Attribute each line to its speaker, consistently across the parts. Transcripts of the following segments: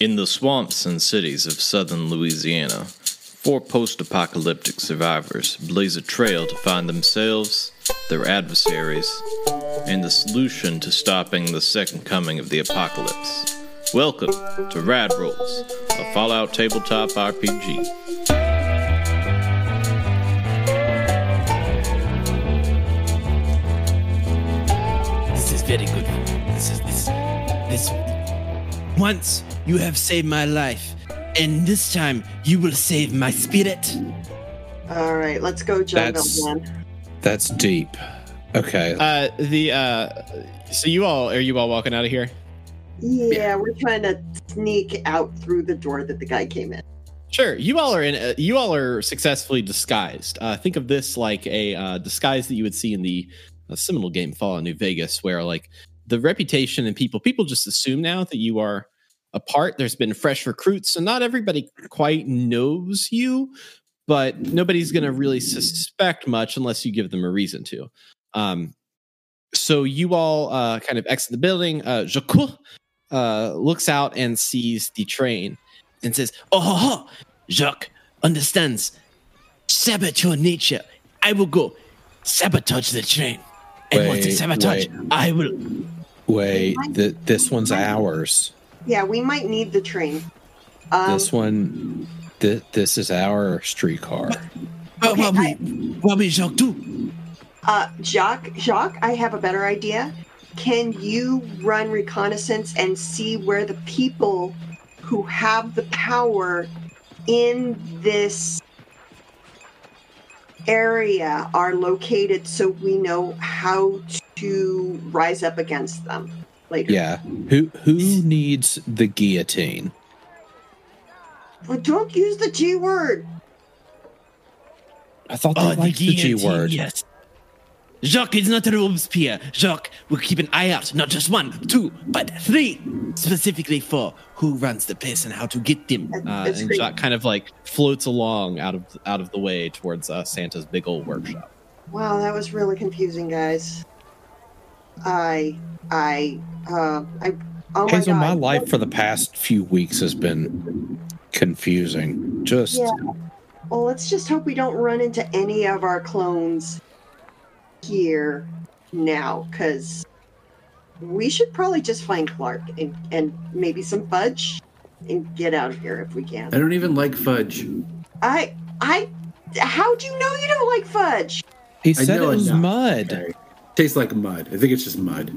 Speaker 1: In the swamps and cities of southern Louisiana, four post apocalyptic survivors blaze a trail to find themselves, their adversaries, and the solution to stopping the second coming of the apocalypse. Welcome to Rad Rolls, a Fallout tabletop RPG.
Speaker 2: This is very good. This is this this once you have saved my life, and this time you will save my spirit.
Speaker 3: All right, let's go jungle
Speaker 4: That's-
Speaker 3: then.
Speaker 4: That's deep. Okay.
Speaker 5: Uh, the uh, so you all are you all walking out of here?
Speaker 3: Yeah, we're trying to sneak out through the door that the guy came in.
Speaker 5: Sure. You all are in. Uh, you all are successfully disguised. Uh, think of this like a uh, disguise that you would see in the uh, Seminole game Fallout New Vegas, where like the reputation and people people just assume now that you are a part. There's been fresh recruits, so not everybody quite knows you, but nobody's going to really suspect much unless you give them a reason to. Um, so you all uh, kind of exit the building. Uh, Jacques uh, looks out and sees the train and says, "Oh, ho, ho, Jacques understands saboteur nature. I will go sabotage the train, and once it's sabotage,
Speaker 4: wait.
Speaker 5: I will."
Speaker 4: Wait, th- this one's ours.
Speaker 3: Yeah, we might need the train. Um,
Speaker 4: this one, th- this is our streetcar.
Speaker 2: What,
Speaker 3: Okay,
Speaker 2: what,
Speaker 3: I-
Speaker 2: we, what we Jacques do?
Speaker 3: uh, Jacques, Jacques, I have a better idea. Can you run reconnaissance and see where the people who have the power in this area are located so we know how to rise up against them later?
Speaker 4: Yeah. Who who needs the guillotine?
Speaker 3: But don't use the G word.
Speaker 4: I thought they
Speaker 2: Oh,
Speaker 4: liked the, G word.
Speaker 2: Yes. Jacques is not a Robespierre. Jacques will keep an eye out, not just one, two, but three, specifically for who runs the place and how to get them.
Speaker 5: Uh, and
Speaker 3: great.
Speaker 5: Jacques kind of like floats along out of out of the way towards uh, Santa's big old workshop.
Speaker 3: Wow, that was really confusing, guys. I, I, uh, I. Oh my
Speaker 4: Hazel,
Speaker 3: god!
Speaker 4: my life for the past few weeks has been confusing. Just
Speaker 3: Yeah. Well, let's just hope we don't run into any of our clones here now, because we should probably just find Clark and, and maybe some fudge and get out of here if we can.
Speaker 6: I don't even like fudge.
Speaker 3: I, I, how do you know you don't like fudge?
Speaker 4: he said it was
Speaker 6: enough.
Speaker 4: mud.
Speaker 6: Okay. Tastes like mud. I think it's just mud.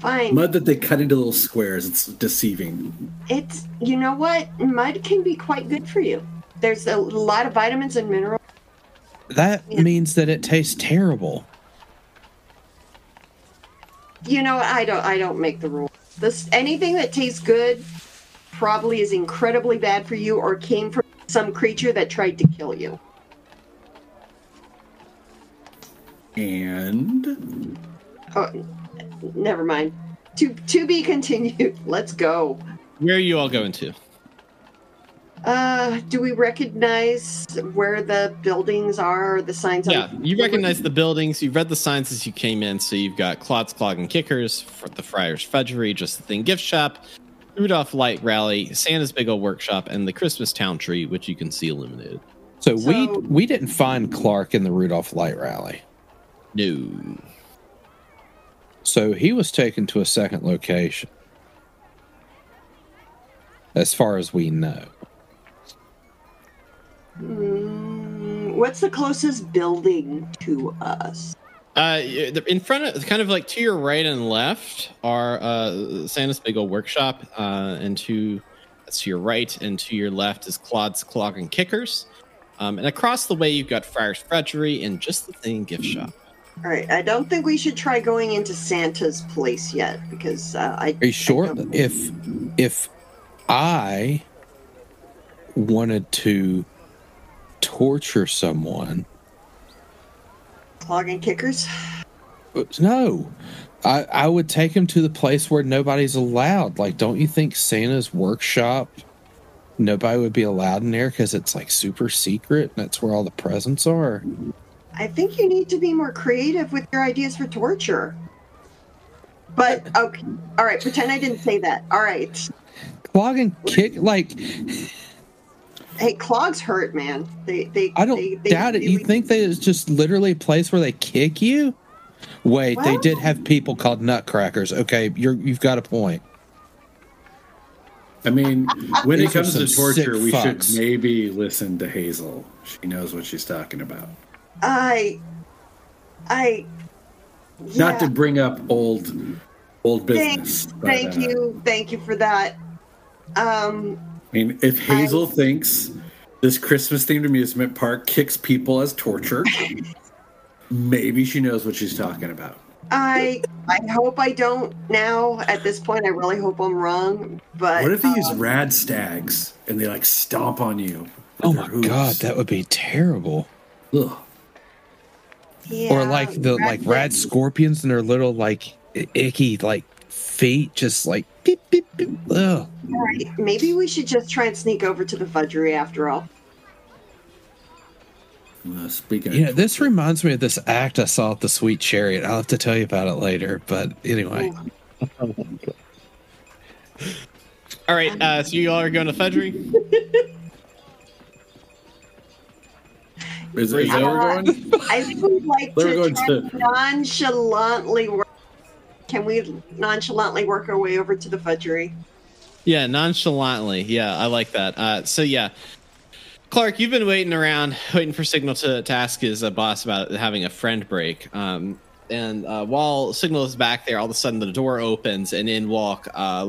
Speaker 3: Fine.
Speaker 6: Mud that they cut into little squares. It's deceiving.
Speaker 3: It's you know what mud can be quite good for you. There's a lot of vitamins and minerals.
Speaker 4: That
Speaker 3: Yeah.
Speaker 4: means that it tastes terrible.
Speaker 3: You know I don't I don't make the rules. This anything that tastes good probably is incredibly bad for you or came from some creature that tried to kill you.
Speaker 6: And
Speaker 3: Oh, never mind. To to be continued. Let's go.
Speaker 5: Where are you all going to?
Speaker 3: Uh, do we recognize where the buildings are? Or the signs? on-
Speaker 5: Yeah, you recognize the buildings. You've read the signs as you came in. So you've got Claude's, Clog, and Kickers, for the Friars Fudgery, Just the Thing Gift Shop, Rudolph Light Rally, Santa's Big Old Workshop, and the Christmas Town Tree, which you can see illuminated.
Speaker 4: So, we
Speaker 3: So-
Speaker 4: we didn't find Clark in the Rudolph Light Rally.
Speaker 5: No.
Speaker 4: So he was taken to a second location. As far as we know.
Speaker 3: Mm, what's the closest building to us?
Speaker 5: Uh, in front of, kind of like to your right and left, are uh, Santa's Big Old Workshop, uh, and to that's to your right, and to your left is Claude's Clog and Kickers. Um, and across the way, you've got Friars Fudgery and Just the Thing Gift Shop.
Speaker 3: All right, I don't think we should try going into Santa's place yet because uh, I.
Speaker 4: Are you sure?
Speaker 3: I
Speaker 4: If if I wanted to torture someone,
Speaker 3: Clogging kickers.
Speaker 4: no. I, I would take him to the place where nobody's allowed. Like, don't you think Santa's workshop nobody would be allowed in there because it's like super secret and that's where all the presents are.
Speaker 3: I think you need to be more creative with your ideas for torture. But okay, all right. Pretend I didn't say that. All right.
Speaker 4: Clog and kick like
Speaker 3: Hey, clogs hurt, man. They, they.
Speaker 4: I don't
Speaker 3: they, they
Speaker 4: doubt it. You think that it's just literally a place where they kick you? Wait, they did have people called nutcrackers. Okay, you're you've got a point.
Speaker 6: I mean, when it comes to torture, we
Speaker 4: fucks.
Speaker 6: should maybe listen to Hazel. She knows what she's talking about.
Speaker 3: I. I.
Speaker 6: Not to bring up old, old
Speaker 3: Thank,
Speaker 6: business. but,
Speaker 3: thank
Speaker 6: uh,
Speaker 3: you, thank you for that. Um,
Speaker 6: I mean, if Hazel thinks this Christmas themed amusement park kicks people as torture, maybe she knows what she's talking about.
Speaker 3: I I hope I don't now. At this point, I really hope I'm wrong. But
Speaker 6: What if they use
Speaker 3: um,
Speaker 6: rad stags and they like stomp on you?
Speaker 4: Oh my
Speaker 6: hooves?
Speaker 4: god, that would be terrible.
Speaker 6: Ugh.
Speaker 3: yeah,
Speaker 4: or like the like rad scorpions and their little like icky like feet, just like beep beep beep. Ugh.
Speaker 3: Right. Maybe we should just try and sneak over to the fudgery after all.
Speaker 6: Uh, speaking
Speaker 4: Yeah,
Speaker 6: of
Speaker 4: this reminds me of this act I saw at the Sweet Chariot. I'll have to tell you about it later. But anyway,
Speaker 5: All right, uh, so you all are going to Fudgery?
Speaker 6: is, is that where we're going?
Speaker 3: I think we'd like
Speaker 6: We're
Speaker 3: to,
Speaker 6: going
Speaker 3: try
Speaker 6: to-
Speaker 3: nonchalantly work. Can we nonchalantly work our way over to the fudgery?
Speaker 5: Yeah, nonchalantly. Yeah, I like that. Uh, so yeah, Clark, you've been waiting around, waiting for Signal to, to ask his uh, boss about having a friend break. Um, and uh, while Signal is back there, all of a sudden the door opens and in walk uh,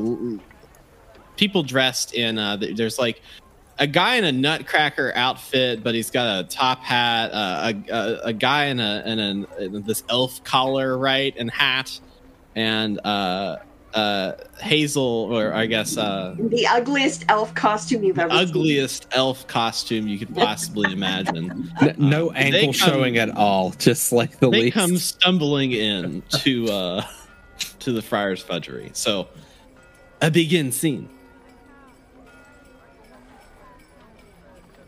Speaker 5: people dressed in. Uh, th- there's like a guy in a Nutcracker outfit, but he's got a top hat. Uh, a, a, a guy in a in, a, in this elf collar, right, and hat, and uh, uh, Hazel, or I guess. Uh,
Speaker 3: The ugliest elf costume you've ever seen.
Speaker 5: ugliest elf costume you could possibly imagine.
Speaker 4: N- no ankle
Speaker 5: come-
Speaker 4: showing at all, just like the
Speaker 5: They
Speaker 4: least.
Speaker 5: come stumbling in to uh to the Friars Fudgery. So a begin scene.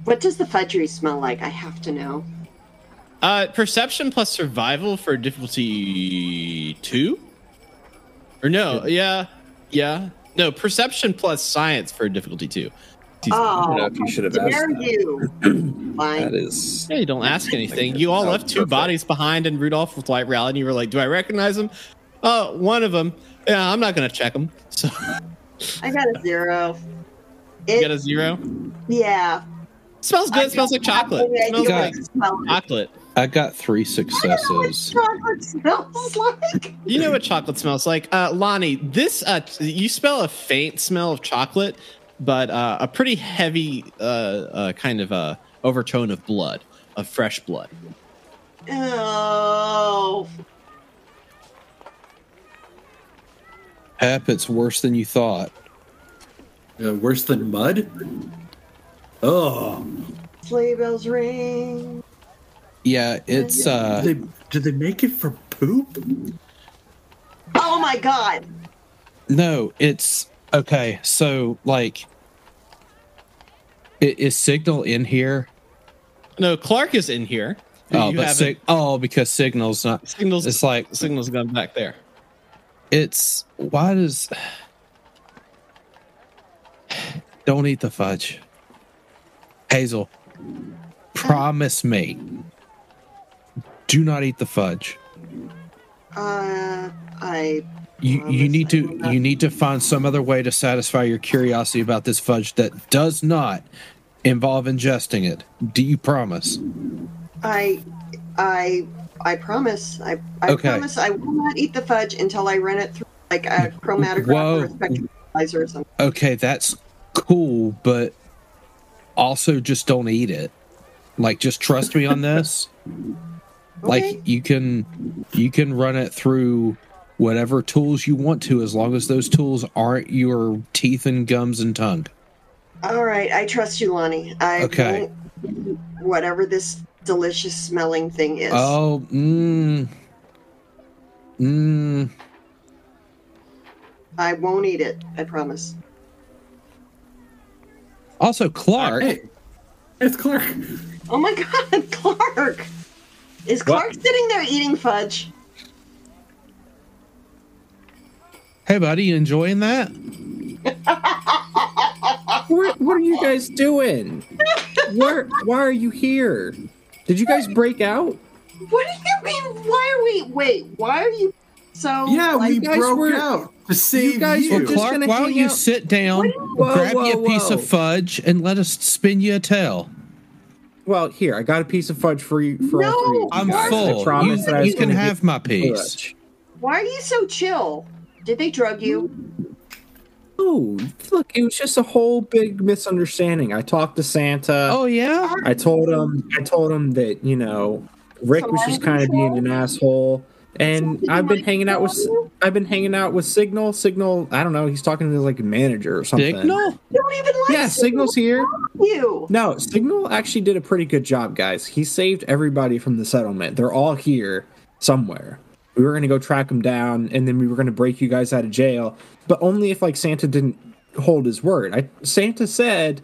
Speaker 3: What does the fudgery smell like? I have to know.
Speaker 5: Uh perception plus survival for difficulty two? Or no, yeah. Yeah. No, perception plus science for difficulty two.
Speaker 3: Oh,
Speaker 7: don't know if you should have asked
Speaker 3: dare
Speaker 7: that.
Speaker 3: you?
Speaker 7: That
Speaker 3: Fine.
Speaker 7: is.
Speaker 5: Yeah, you don't ask anything. You all left two
Speaker 7: perfect.
Speaker 5: bodies behind in Rudolph with White Rally, and you were like, "Do I recognize them?" Oh, uh, one of them. Yeah, I'm not gonna check them. So
Speaker 3: I got a zero.
Speaker 5: you
Speaker 3: It,
Speaker 5: got a zero.
Speaker 3: yeah.
Speaker 5: smells good.
Speaker 3: I
Speaker 5: smells like chocolate.
Speaker 3: any
Speaker 5: It smells
Speaker 3: idea
Speaker 5: like
Speaker 3: what it smells like.
Speaker 5: chocolate.
Speaker 4: I got three
Speaker 3: I don't know what
Speaker 4: successes.
Speaker 3: chocolate smells like.
Speaker 5: You know what chocolate smells like, uh, Lonnie. This uh, you smell a faint smell of chocolate, but uh, a pretty heavy uh, uh, kind of uh, overtone of blood, of fresh blood.
Speaker 3: Oh,
Speaker 4: Pep, it's worse than you thought.
Speaker 6: Uh, worse than mud? Oh,
Speaker 3: sleigh bells ring.
Speaker 4: Yeah, it's uh
Speaker 6: did, they, did they make it for poop?
Speaker 3: Oh my god.
Speaker 4: no, it's okay. So like, i- is Signal in here?
Speaker 5: No, Clark is in here.
Speaker 4: Oh,
Speaker 5: You
Speaker 4: but sig- oh, because Signal's not.
Speaker 5: signals.
Speaker 4: It's like
Speaker 5: signals gone back there.
Speaker 4: it's why does don't eat the fudge hazel promise me do not eat the fudge
Speaker 3: Uh, I.
Speaker 4: you you need to you need to find some other way to satisfy your curiosity about this fudge that does not involve ingesting it do you promise
Speaker 3: I. I. I promise. I. I
Speaker 4: Okay.
Speaker 3: promise I will not eat the fudge until I run it through like a chromatograph
Speaker 4: Whoa.
Speaker 3: or a spectrolyzer or something.
Speaker 4: okay that's cool but also just don't eat it like just trust me on this
Speaker 3: Okay.
Speaker 4: like you can you can run it through whatever tools you want to as long as those tools aren't your teeth and gums and tongue
Speaker 3: All right, I trust you, Lonnie. I
Speaker 4: Okay.
Speaker 3: whatever this delicious smelling thing is.
Speaker 4: oh mm mm
Speaker 3: I won't eat it. I promise.
Speaker 4: also clark
Speaker 6: Hey, it's Clark.
Speaker 3: Oh my God, Clark! Is Clark sitting there eating fudge?
Speaker 4: hey buddy you enjoying that
Speaker 7: What, what are you guys doing? Where? Why are you here? Did you guys break out?
Speaker 3: What do you mean? Why are we? Wait, why are you so?
Speaker 6: Yeah,
Speaker 3: like,
Speaker 6: we
Speaker 7: you guys
Speaker 6: broke
Speaker 7: were-
Speaker 6: out to save you.
Speaker 7: guys were
Speaker 4: Well,
Speaker 7: just
Speaker 4: Clark,
Speaker 7: gonna
Speaker 4: why don't you
Speaker 7: out-
Speaker 4: sit down,
Speaker 7: Whoa,
Speaker 4: grab you
Speaker 7: whoa,
Speaker 4: a piece of fudge, and let us spin you a tale?
Speaker 7: Well, here I got a piece of fudge for you. For all
Speaker 3: No,
Speaker 7: three of you
Speaker 4: I'm
Speaker 7: guys. I
Speaker 4: full.
Speaker 7: promise
Speaker 4: You,
Speaker 7: that I
Speaker 4: you
Speaker 7: was
Speaker 4: can
Speaker 7: gonna
Speaker 4: have my piece.
Speaker 7: fudge.
Speaker 3: Why are you so chill? Did they drug you?
Speaker 7: Oh, look! It was just a whole big misunderstanding. I talked to Santa.
Speaker 4: Oh yeah,
Speaker 7: I told him. I told him that you know Rick was just kind of being an asshole, and I've been hanging out with. I've been hanging out with Signal. Signal. I don't know. He's talking to like a manager or something.
Speaker 4: Signal.
Speaker 3: Don't even like
Speaker 7: Yeah, Signal's here.
Speaker 3: you.
Speaker 7: No, Signal actually did a pretty good job, guys. He saved everybody from the settlement. They're all here somewhere. We were going to go track them down, and then we were going to break you guys out of jail, but only if like Santa didn't hold his word. I Santa said,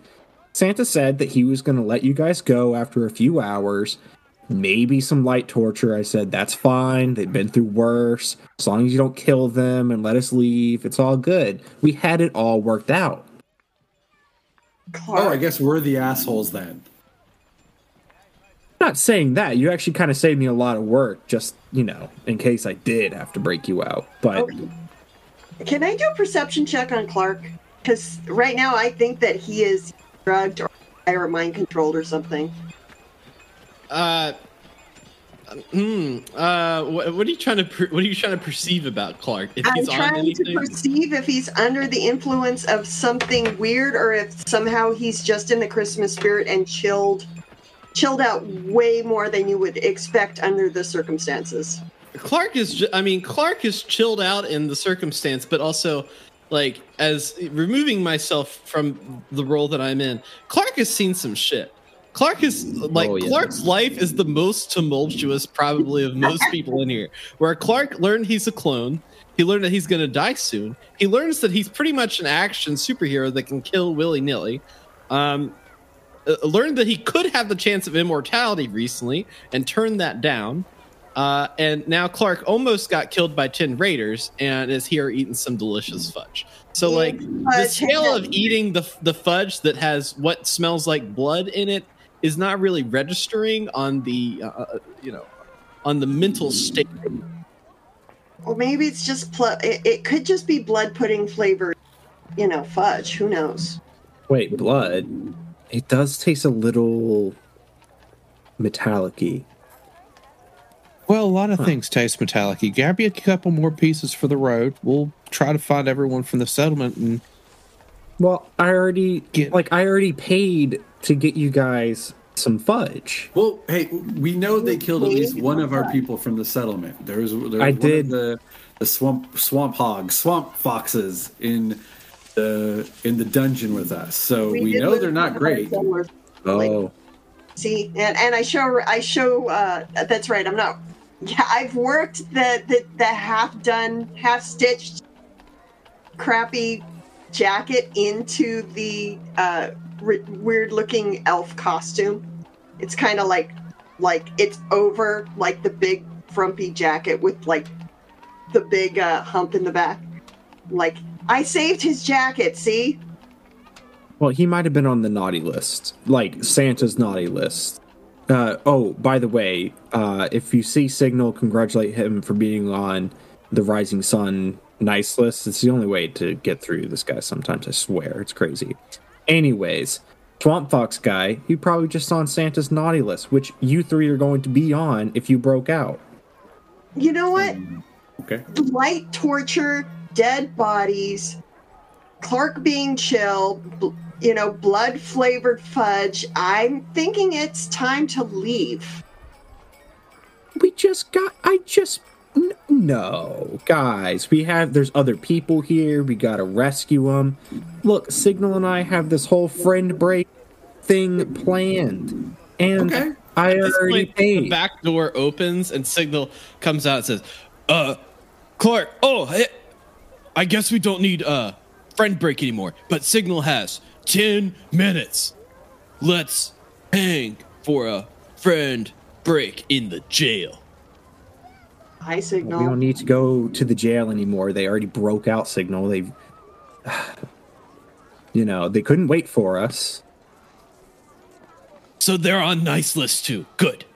Speaker 7: Santa said that he was going to let you guys go after a few hours, maybe some light torture. I said that's fine. They've been through worse. As long as you don't kill them and let us leave, it's all good. We had it all worked out.
Speaker 3: Clark.
Speaker 6: Oh, I guess we're the assholes then.
Speaker 7: not saying that. You actually kind of saved me a lot of work, just you know, in case I did have to break you out. But
Speaker 3: Okay. Can I do a perception check on Clark? Because right now I think that he is drugged or, or mind controlled or something.
Speaker 5: Uh, hmm. Uh, what, what are you trying to per- what are you trying to perceive about Clark? If
Speaker 3: I'm trying to perceive if he's under the influence of something weird or if somehow he's just in the Christmas spirit and chilled chilled out way more than you would expect under the circumstances.
Speaker 5: Clark is. I mean, Clark is chilled out in the circumstance, but also like as removing myself from the role that I'm in. Clark has seen some shit. Clark is like
Speaker 7: Oh, yeah.
Speaker 5: Clark's life is the most tumultuous probably of most people in here. Where Clark learned he's a clone. He learned that he's going to die soon. He learns that he's pretty much an action superhero that can kill willy nilly. Um, uh, learned that he could have the chance of immortality recently and turned that down. Uh, and now Clark almost got killed by 10 raiders and is here eating some delicious fudge. So, like, the
Speaker 3: Fudge.
Speaker 5: scale of eating the, the fudge that has what smells like blood in it is not really registering on the, uh, uh, you know, on the mental state.
Speaker 3: Or maybe it's just pl- it, it could just be blood pudding flavored, you know, fudge. Who knows?
Speaker 7: wait, blood. It does taste a little metallic-y.
Speaker 4: Well, a lot of things taste metallic. You grab you a couple more pieces for the road. We'll try to find everyone from the settlement and
Speaker 7: Well, I already
Speaker 4: Get-
Speaker 7: like I already paid to get you guys some fudge.
Speaker 6: Well, hey, we know they killed at least one of our people from the settlement. There was, there was
Speaker 7: I
Speaker 6: one
Speaker 7: did-
Speaker 6: of the the swamp swamp hogs, swamp foxes in the in the dungeon with us. So we,
Speaker 3: did
Speaker 6: know they're not great.
Speaker 3: of
Speaker 7: Oh,
Speaker 3: See, and, and I show I show uh, that's right. I'm not. Yeah, I've worked the the, the half done, half stitched, crappy jacket into the uh, weird looking elf costume. It's kind of like like it's over like the big frumpy jacket with like the big uh, hump in the back. Like I saved his jacket. See,
Speaker 7: well, he might have been on the naughty list, like Santa's naughty list. Uh, oh, by the way, uh, if you see Signal, congratulate him for being on the Rising Sun nice list. It's the only way to get through this guy sometimes, I swear. It's crazy. Anyways, Swamp Fox guy, he probably just on Santa's naughty list, which you three are going to be on if you broke out.
Speaker 3: you know what?
Speaker 6: Okay.
Speaker 3: light torture, dead bodies, Clark being chill, bl- you know, blood flavored fudge. I'm thinking it's time to leave.
Speaker 7: We just got. I just. No, guys, we have. There's other people here. We gotta rescue them. Look, Signal and I have this whole friend break thing planned, and
Speaker 6: Okay.
Speaker 7: I already
Speaker 5: point, the back door opens and Signal comes out and says, "Uh, Clark. Oh, I guess we don't need uh friend break anymore. But Signal has ten minutes. Let's hang for a friend break in the jail."
Speaker 3: I
Speaker 7: we don't need to go to the jail anymore. They already broke out Signal. They. You know, they couldn't wait for us.
Speaker 5: So they're on nice list too. Good.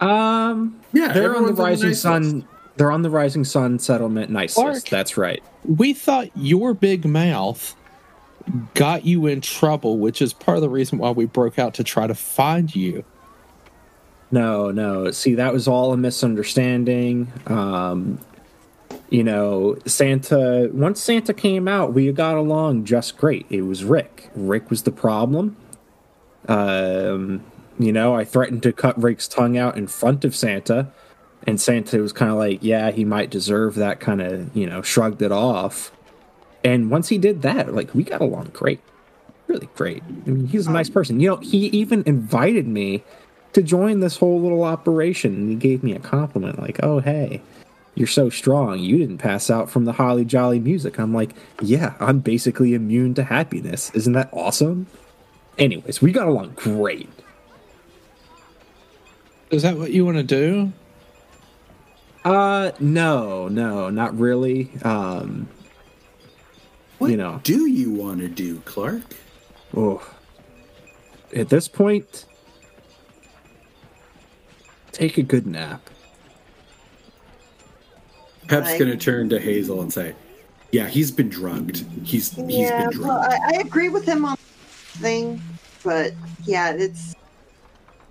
Speaker 7: Um,
Speaker 6: Yeah,
Speaker 7: they're on the
Speaker 6: everyone's
Speaker 7: Rising
Speaker 6: nice
Speaker 7: Sun.
Speaker 6: list.
Speaker 7: They're on the Rising Sun settlement nice
Speaker 4: Clark.
Speaker 7: list. That's right.
Speaker 4: We thought your big mouth got you in trouble, which is part of the reason why we broke out to try to find you.
Speaker 7: No, no. See, that was all a misunderstanding. Um, you know, Santa, once Santa came out, we got along just great. It was Rick. Rick was the problem. Um, you know, I threatened to cut Rick's tongue out in front of Santa, and Santa was kind of like, yeah, he might deserve that, kind of, you know, shrugged it off. And once he did that, like, we got along great. Really great. I mean, he's a nice person. You know, he even invited me to join this whole little operation. And he gave me a compliment, like, "Oh, hey, you're so strong. You didn't pass out from the holly jolly music." I'm like, "Yeah, I'm basically immune to happiness. Isn't that awesome?" Anyways, we got along great.
Speaker 4: Is that what you want to do?
Speaker 7: Uh, no, no, not really. Um,
Speaker 6: What
Speaker 7: you know.
Speaker 6: do you want to do, Clark?
Speaker 7: oh, at this point, take a good nap.
Speaker 6: Pep's
Speaker 3: Right.
Speaker 6: going to turn to Hazel and say, "Yeah, he's been drugged. He's he's
Speaker 3: yeah,
Speaker 6: been
Speaker 3: well,
Speaker 6: drugged."
Speaker 3: I, I agree with him on thing, but yeah, it's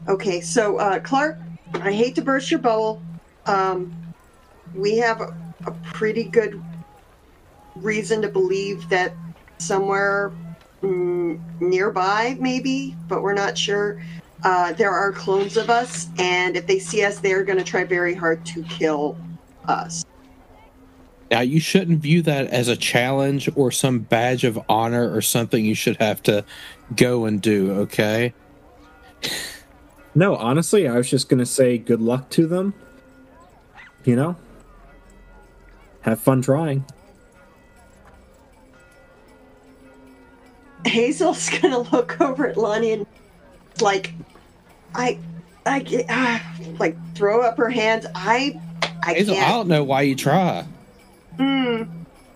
Speaker 3: okay. So, uh, Clark, I hate to burst your bubble. Um, we have a, a pretty good reason to believe that somewhere mm, nearby, maybe, but we're not sure. Uh, there are clones of us, and if they see us, they're going to try very hard to kill us.
Speaker 4: Now, you shouldn't view that as a challenge or some badge of honor or something you should have to go and do, okay?
Speaker 7: No, honestly, I was just gonna say good luck to them. You know, have fun trying.
Speaker 3: Hazel's gonna look over at Lonnie and like, I, I get ah, like throw up her hands. I, I
Speaker 4: Hazel,
Speaker 3: can't.
Speaker 4: I don't know why you try.
Speaker 3: Mm,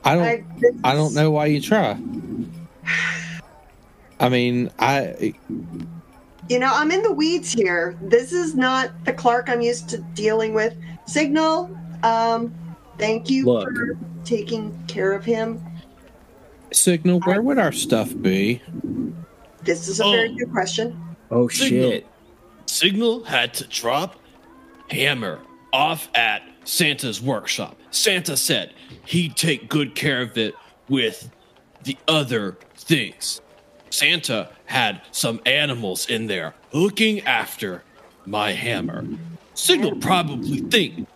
Speaker 4: I don't.
Speaker 3: I,
Speaker 4: I don't know why you try. I mean, I
Speaker 3: You know, I'm in the weeds here. This is not the Clark I'm used to dealing with. Signal. Um, thank you
Speaker 7: Look.
Speaker 3: for taking care of him.
Speaker 4: signal. Where would our stuff be?
Speaker 3: This is a
Speaker 5: Oh.
Speaker 3: very good question.
Speaker 7: Oh
Speaker 5: Signal.
Speaker 7: shit!
Speaker 5: Signal had to drop Hammer off at Santa's workshop. Santa said he'd take good care of it with the other things. Santa had some animals in there looking after my hammer. Signal probably think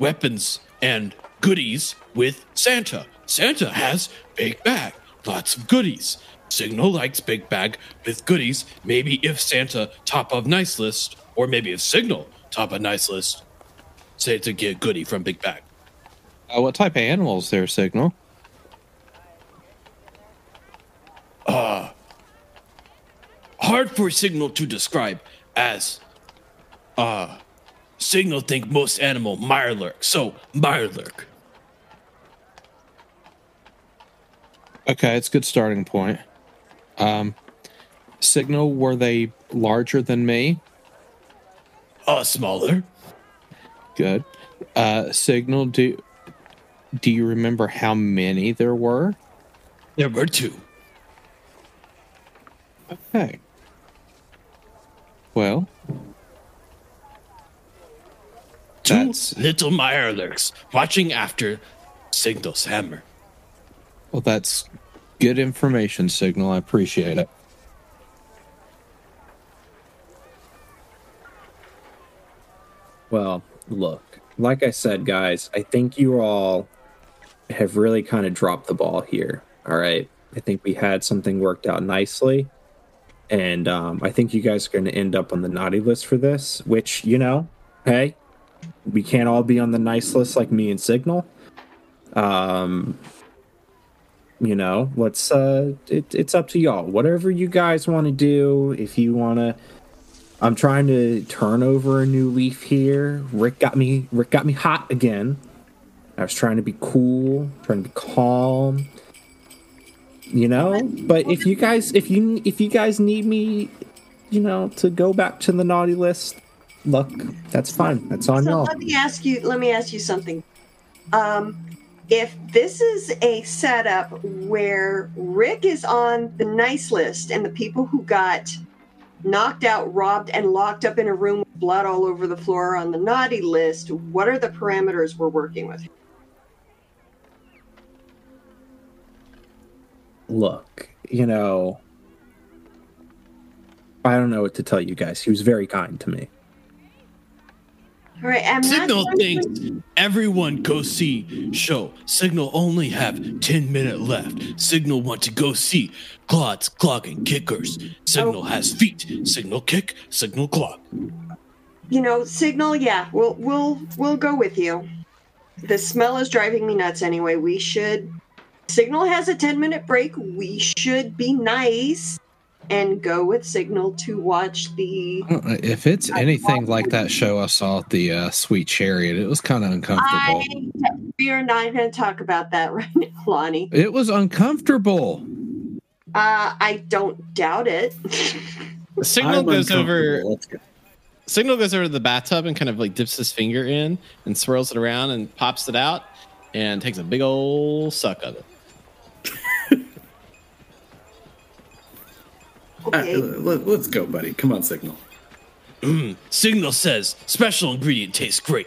Speaker 5: weapons and goodies with Santa. Santa has big bag, lots of goodies. Signal likes big bag with goodies. Maybe if Santa top of nice list, or maybe if Signal top of nice list, Santa get goodie from big bag.
Speaker 4: Uh, what type of animals there, signal?
Speaker 5: Hard for Signal to describe as uh Signal think most animal Mirelurk, so Mirelurk.
Speaker 4: Okay, it's a good starting point. Um, signal. Were they larger than me?
Speaker 5: Uh smaller.
Speaker 4: Good. Uh, signal. Do Do you remember how many there were?
Speaker 5: There were two.
Speaker 4: Okay. Well,
Speaker 5: Two
Speaker 4: That's-
Speaker 5: little Mirelurks watching after Signal's hammer.
Speaker 4: well, that's good information, signal. I appreciate it.
Speaker 7: Well, look, like I said, guys, I think you all have really kind of dropped the ball here. All right. I think we had something worked out nicely. And um, I think you guys are going to end up on the naughty list for this, which, you know, hey, we can't all be on the nice list like me and Signal. Um, you know, let's, uh, it, it's up to y'all. Whatever you guys want to do, if you want to I'm trying to turn over a new leaf here. Rick got me Rick got me hot again. I was trying to be cool, trying to be calm. you know. But if you guys, if you if you guys need me, you know, to go back to the naughty list, look, that's fine. That's on
Speaker 3: So
Speaker 7: y'all.
Speaker 3: let me ask you. Let me ask you something. Um, if this is a setup where Rick is on the nice list and the people who got knocked out, robbed, and locked up in a room with blood all over the floor on the naughty list, what are the parameters we're working with?
Speaker 7: Look, you know, I don't know what to tell you guys. He was very kind to me.
Speaker 3: All right, I'm
Speaker 2: Signal
Speaker 3: not
Speaker 2: thinks everyone go see show. Signal only have 10 minute left. Signal want to go see Claude's clogging kickers. Signal oh. has feet. Signal kick, signal clog.
Speaker 3: you know, signal. Yeah, we'll we'll we'll go with you. The smell is driving me nuts. Anyway, we should. Signal has a ten minute break. We should be nice and go with Signal to watch the.
Speaker 4: I don't know, If it's anything like that show I saw at the uh, Sweet Chariot, it was kind of uncomfortable.
Speaker 3: I, we are not going to talk about that right now, Lonnie.
Speaker 4: It was uncomfortable.
Speaker 3: Uh, I don't doubt it.
Speaker 5: Signal
Speaker 6: I'm
Speaker 5: goes over.
Speaker 6: go.
Speaker 5: Signal goes over to the bathtub and kind of like dips his finger in and swirls it around and pops it out and takes a big old suck of it.
Speaker 3: Okay.
Speaker 6: Uh, let, let's go, buddy. Come on, Signal.
Speaker 2: Signal says special ingredient tastes great.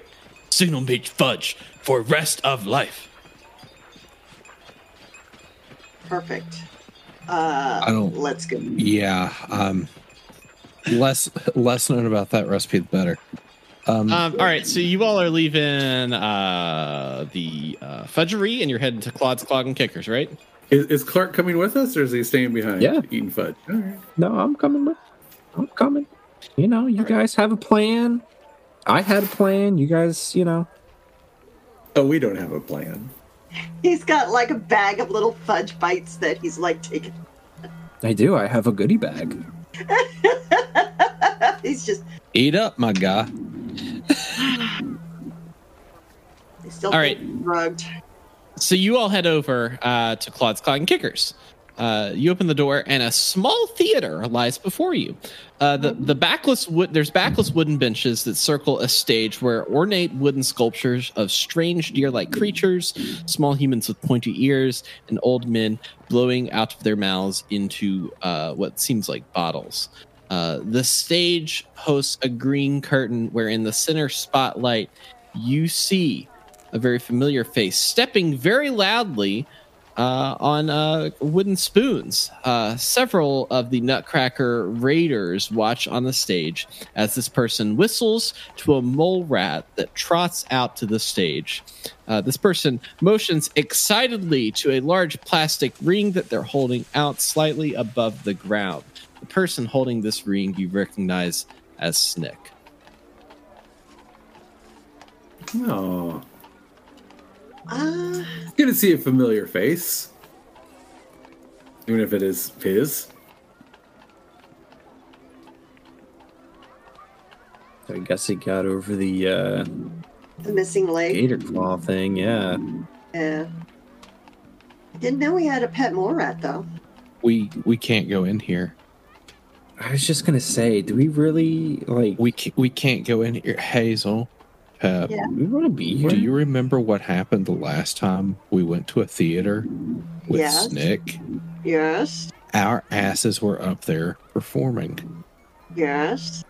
Speaker 2: Signal made fudge for rest of life.
Speaker 3: Perfect. Uh,
Speaker 4: I don't-
Speaker 3: Let's go.
Speaker 4: Yeah, um, less less known about that recipe, the better. Um,
Speaker 5: Um, all right, so you all are leaving uh, the uh, fudgery and you're heading to Claude's Clog and Kickers, right?
Speaker 6: Is, is Clark coming with us, or is he staying behind?
Speaker 7: Yeah.
Speaker 6: eating fudge. All right.
Speaker 7: No, I'm coming. With, I'm coming. You know, you guys have a plan. I had a plan. You guys, you know,
Speaker 6: Oh, we don't have a plan.
Speaker 3: He's got like a bag of little fudge bites that he's like taking.
Speaker 7: I do. I have a goodie bag.
Speaker 3: he's just
Speaker 4: eat up, my guy.
Speaker 3: he's still
Speaker 5: All right.
Speaker 3: drugged.
Speaker 5: So you all head over uh, to Claude's Clog and Kickers. Uh, you open the door, and a small theater lies before you. Uh, the the backless wood there's backless wooden benches that circle a stage where ornate wooden sculptures of strange deer-like creatures, small humans with pointy ears, and old men blowing out of their mouths into uh, what seems like bottles. Uh, the stage hosts a green curtain where, in the center spotlight, you see a very familiar face stepping very loudly uh, on uh, wooden spoons. Uh, several of the Nutcracker Raiders watch on the stage as this person whistles to a mole rat that trots out to the stage. Uh, this person motions excitedly to a large plastic ring that they're holding out slightly above the ground. The person holding this ring you recognize as Snick.
Speaker 6: Oh,
Speaker 3: Uh,
Speaker 6: good to see a familiar face, even if it is his.
Speaker 7: I guess he got over the uh,
Speaker 3: the missing leg.
Speaker 7: gator claw thing. Yeah.
Speaker 3: Yeah. Didn't know we had a pet mole rat though.
Speaker 4: We we can't go in here.
Speaker 7: I was just gonna say, do we really like?
Speaker 4: We ca- we can't go in here. Hazel, Pep,
Speaker 3: Yeah.
Speaker 7: We want to be here.
Speaker 4: do you remember what happened the last time we went to a theater with
Speaker 3: Yes.
Speaker 4: Snick?
Speaker 3: Yes.
Speaker 4: Our asses were up there performing.
Speaker 3: Yes.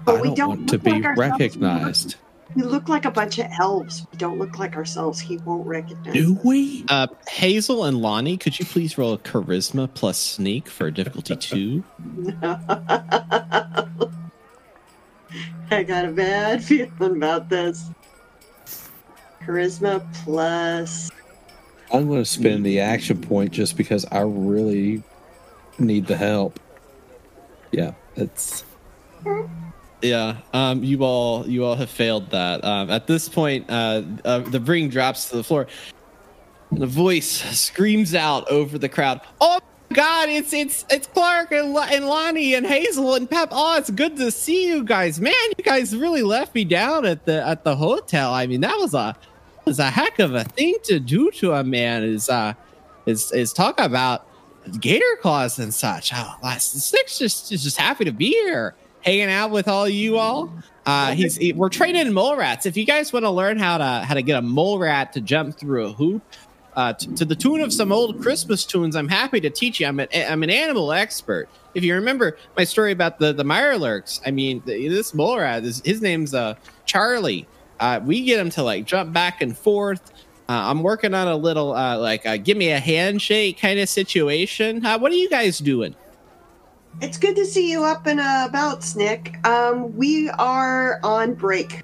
Speaker 4: I
Speaker 3: But we
Speaker 4: don't,
Speaker 3: don't
Speaker 4: want to be
Speaker 3: like
Speaker 4: recognized.
Speaker 3: We look like a bunch of elves. We don't look like ourselves. He won't recognize.
Speaker 4: Do
Speaker 3: us.
Speaker 4: we?
Speaker 5: Uh, Hazel and Lonnie, could you please roll a charisma plus sneak for difficulty two?
Speaker 3: I got a bad feeling about this. Charisma plus.
Speaker 4: I'm going to spend the action point just because I really need the help. Yeah, it's
Speaker 5: Yeah, um, you all you all have failed that. Um, at this point, uh, uh, the ring drops to the floor. And a voice screams out over the crowd. Oh my God! It's it's it's Clark and, and Lonnie and Hazel and Pep. Oh, it's good to see you guys. Man, you guys really left me down at the at the hotel. I mean, that was a was a heck of a thing to do to a man. Is uh is is talk about gator claws and such. Oh, Snick's just is just happy to be here, hanging out with all you all. Uh, he's he- we're training mole rats. If you guys want to learn how to how to get a mole rat to jump through a hoop, uh, t- to the tune of some old Christmas tunes, I'm happy to teach you. I'm an I'm an animal expert. If you remember my story about the the Mirelurks, I mean the, this mole rat, is, his name's uh Charlie. Uh, we get him to like jump back and forth. Uh, I'm working on a little uh, like uh, give me a handshake kind of situation. Uh, what are you guys doing?
Speaker 3: It's good to see you up and about, Snick. Um, we are on break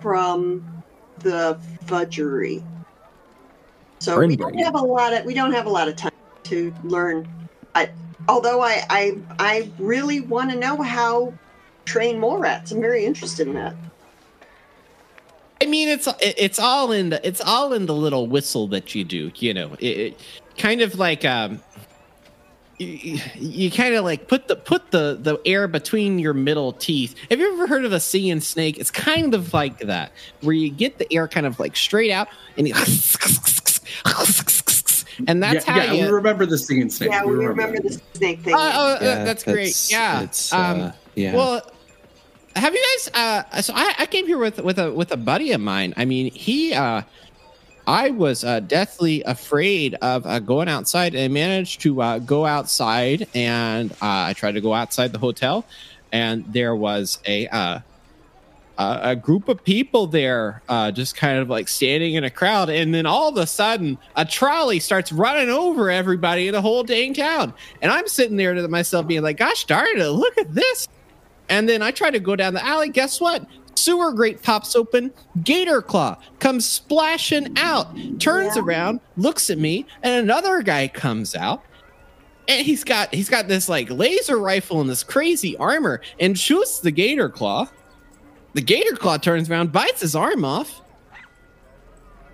Speaker 3: from the fudgery, so
Speaker 7: We're
Speaker 3: we don't
Speaker 7: break.
Speaker 3: have a lot of we don't have a lot of time to learn. I, although I I, I really want to know how train more rats. I'm very interested in that.
Speaker 5: I mean, it's it's all in the it's all in the little whistle that you do. You know, it, it kind of like um, you, you kind of like put the put the the air between your middle teeth. Have you ever heard of a singing snake? It's kind of like that, where you get the air kind of like straight out and you, and that's
Speaker 6: yeah,
Speaker 5: how
Speaker 6: yeah,
Speaker 5: you.
Speaker 6: we remember the singing snake.
Speaker 3: Yeah, we remember
Speaker 6: that.
Speaker 3: the snake thing.
Speaker 5: Oh, oh, uh,
Speaker 4: Yeah,
Speaker 5: that's great. Yeah.
Speaker 4: it's,
Speaker 5: um,
Speaker 4: uh, yeah.
Speaker 5: Well, have you guys? Uh, so I, I came here with with a with a buddy of mine. I mean, he. Uh, I was uh, deathly afraid of uh, going outside, and managed to uh, go outside. And uh, I tried to go outside the hotel, and there was a uh, a, a group of people there, uh, just kind of like standing in a crowd. And then all of a sudden, a trolley starts running over everybody in the whole dang town. And I'm sitting there to myself, being like, "Gosh darn it! Look at this!" And then I try to go down the alley. Guess what? Sewer grate pops open. Gator Claw comes splashing out, turns
Speaker 3: Yeah.
Speaker 5: around, looks at me, and another guy comes out. And he's got he's got this like laser rifle and this crazy armor and shoots the Gator Claw. The Gator Claw turns around, bites his arm off,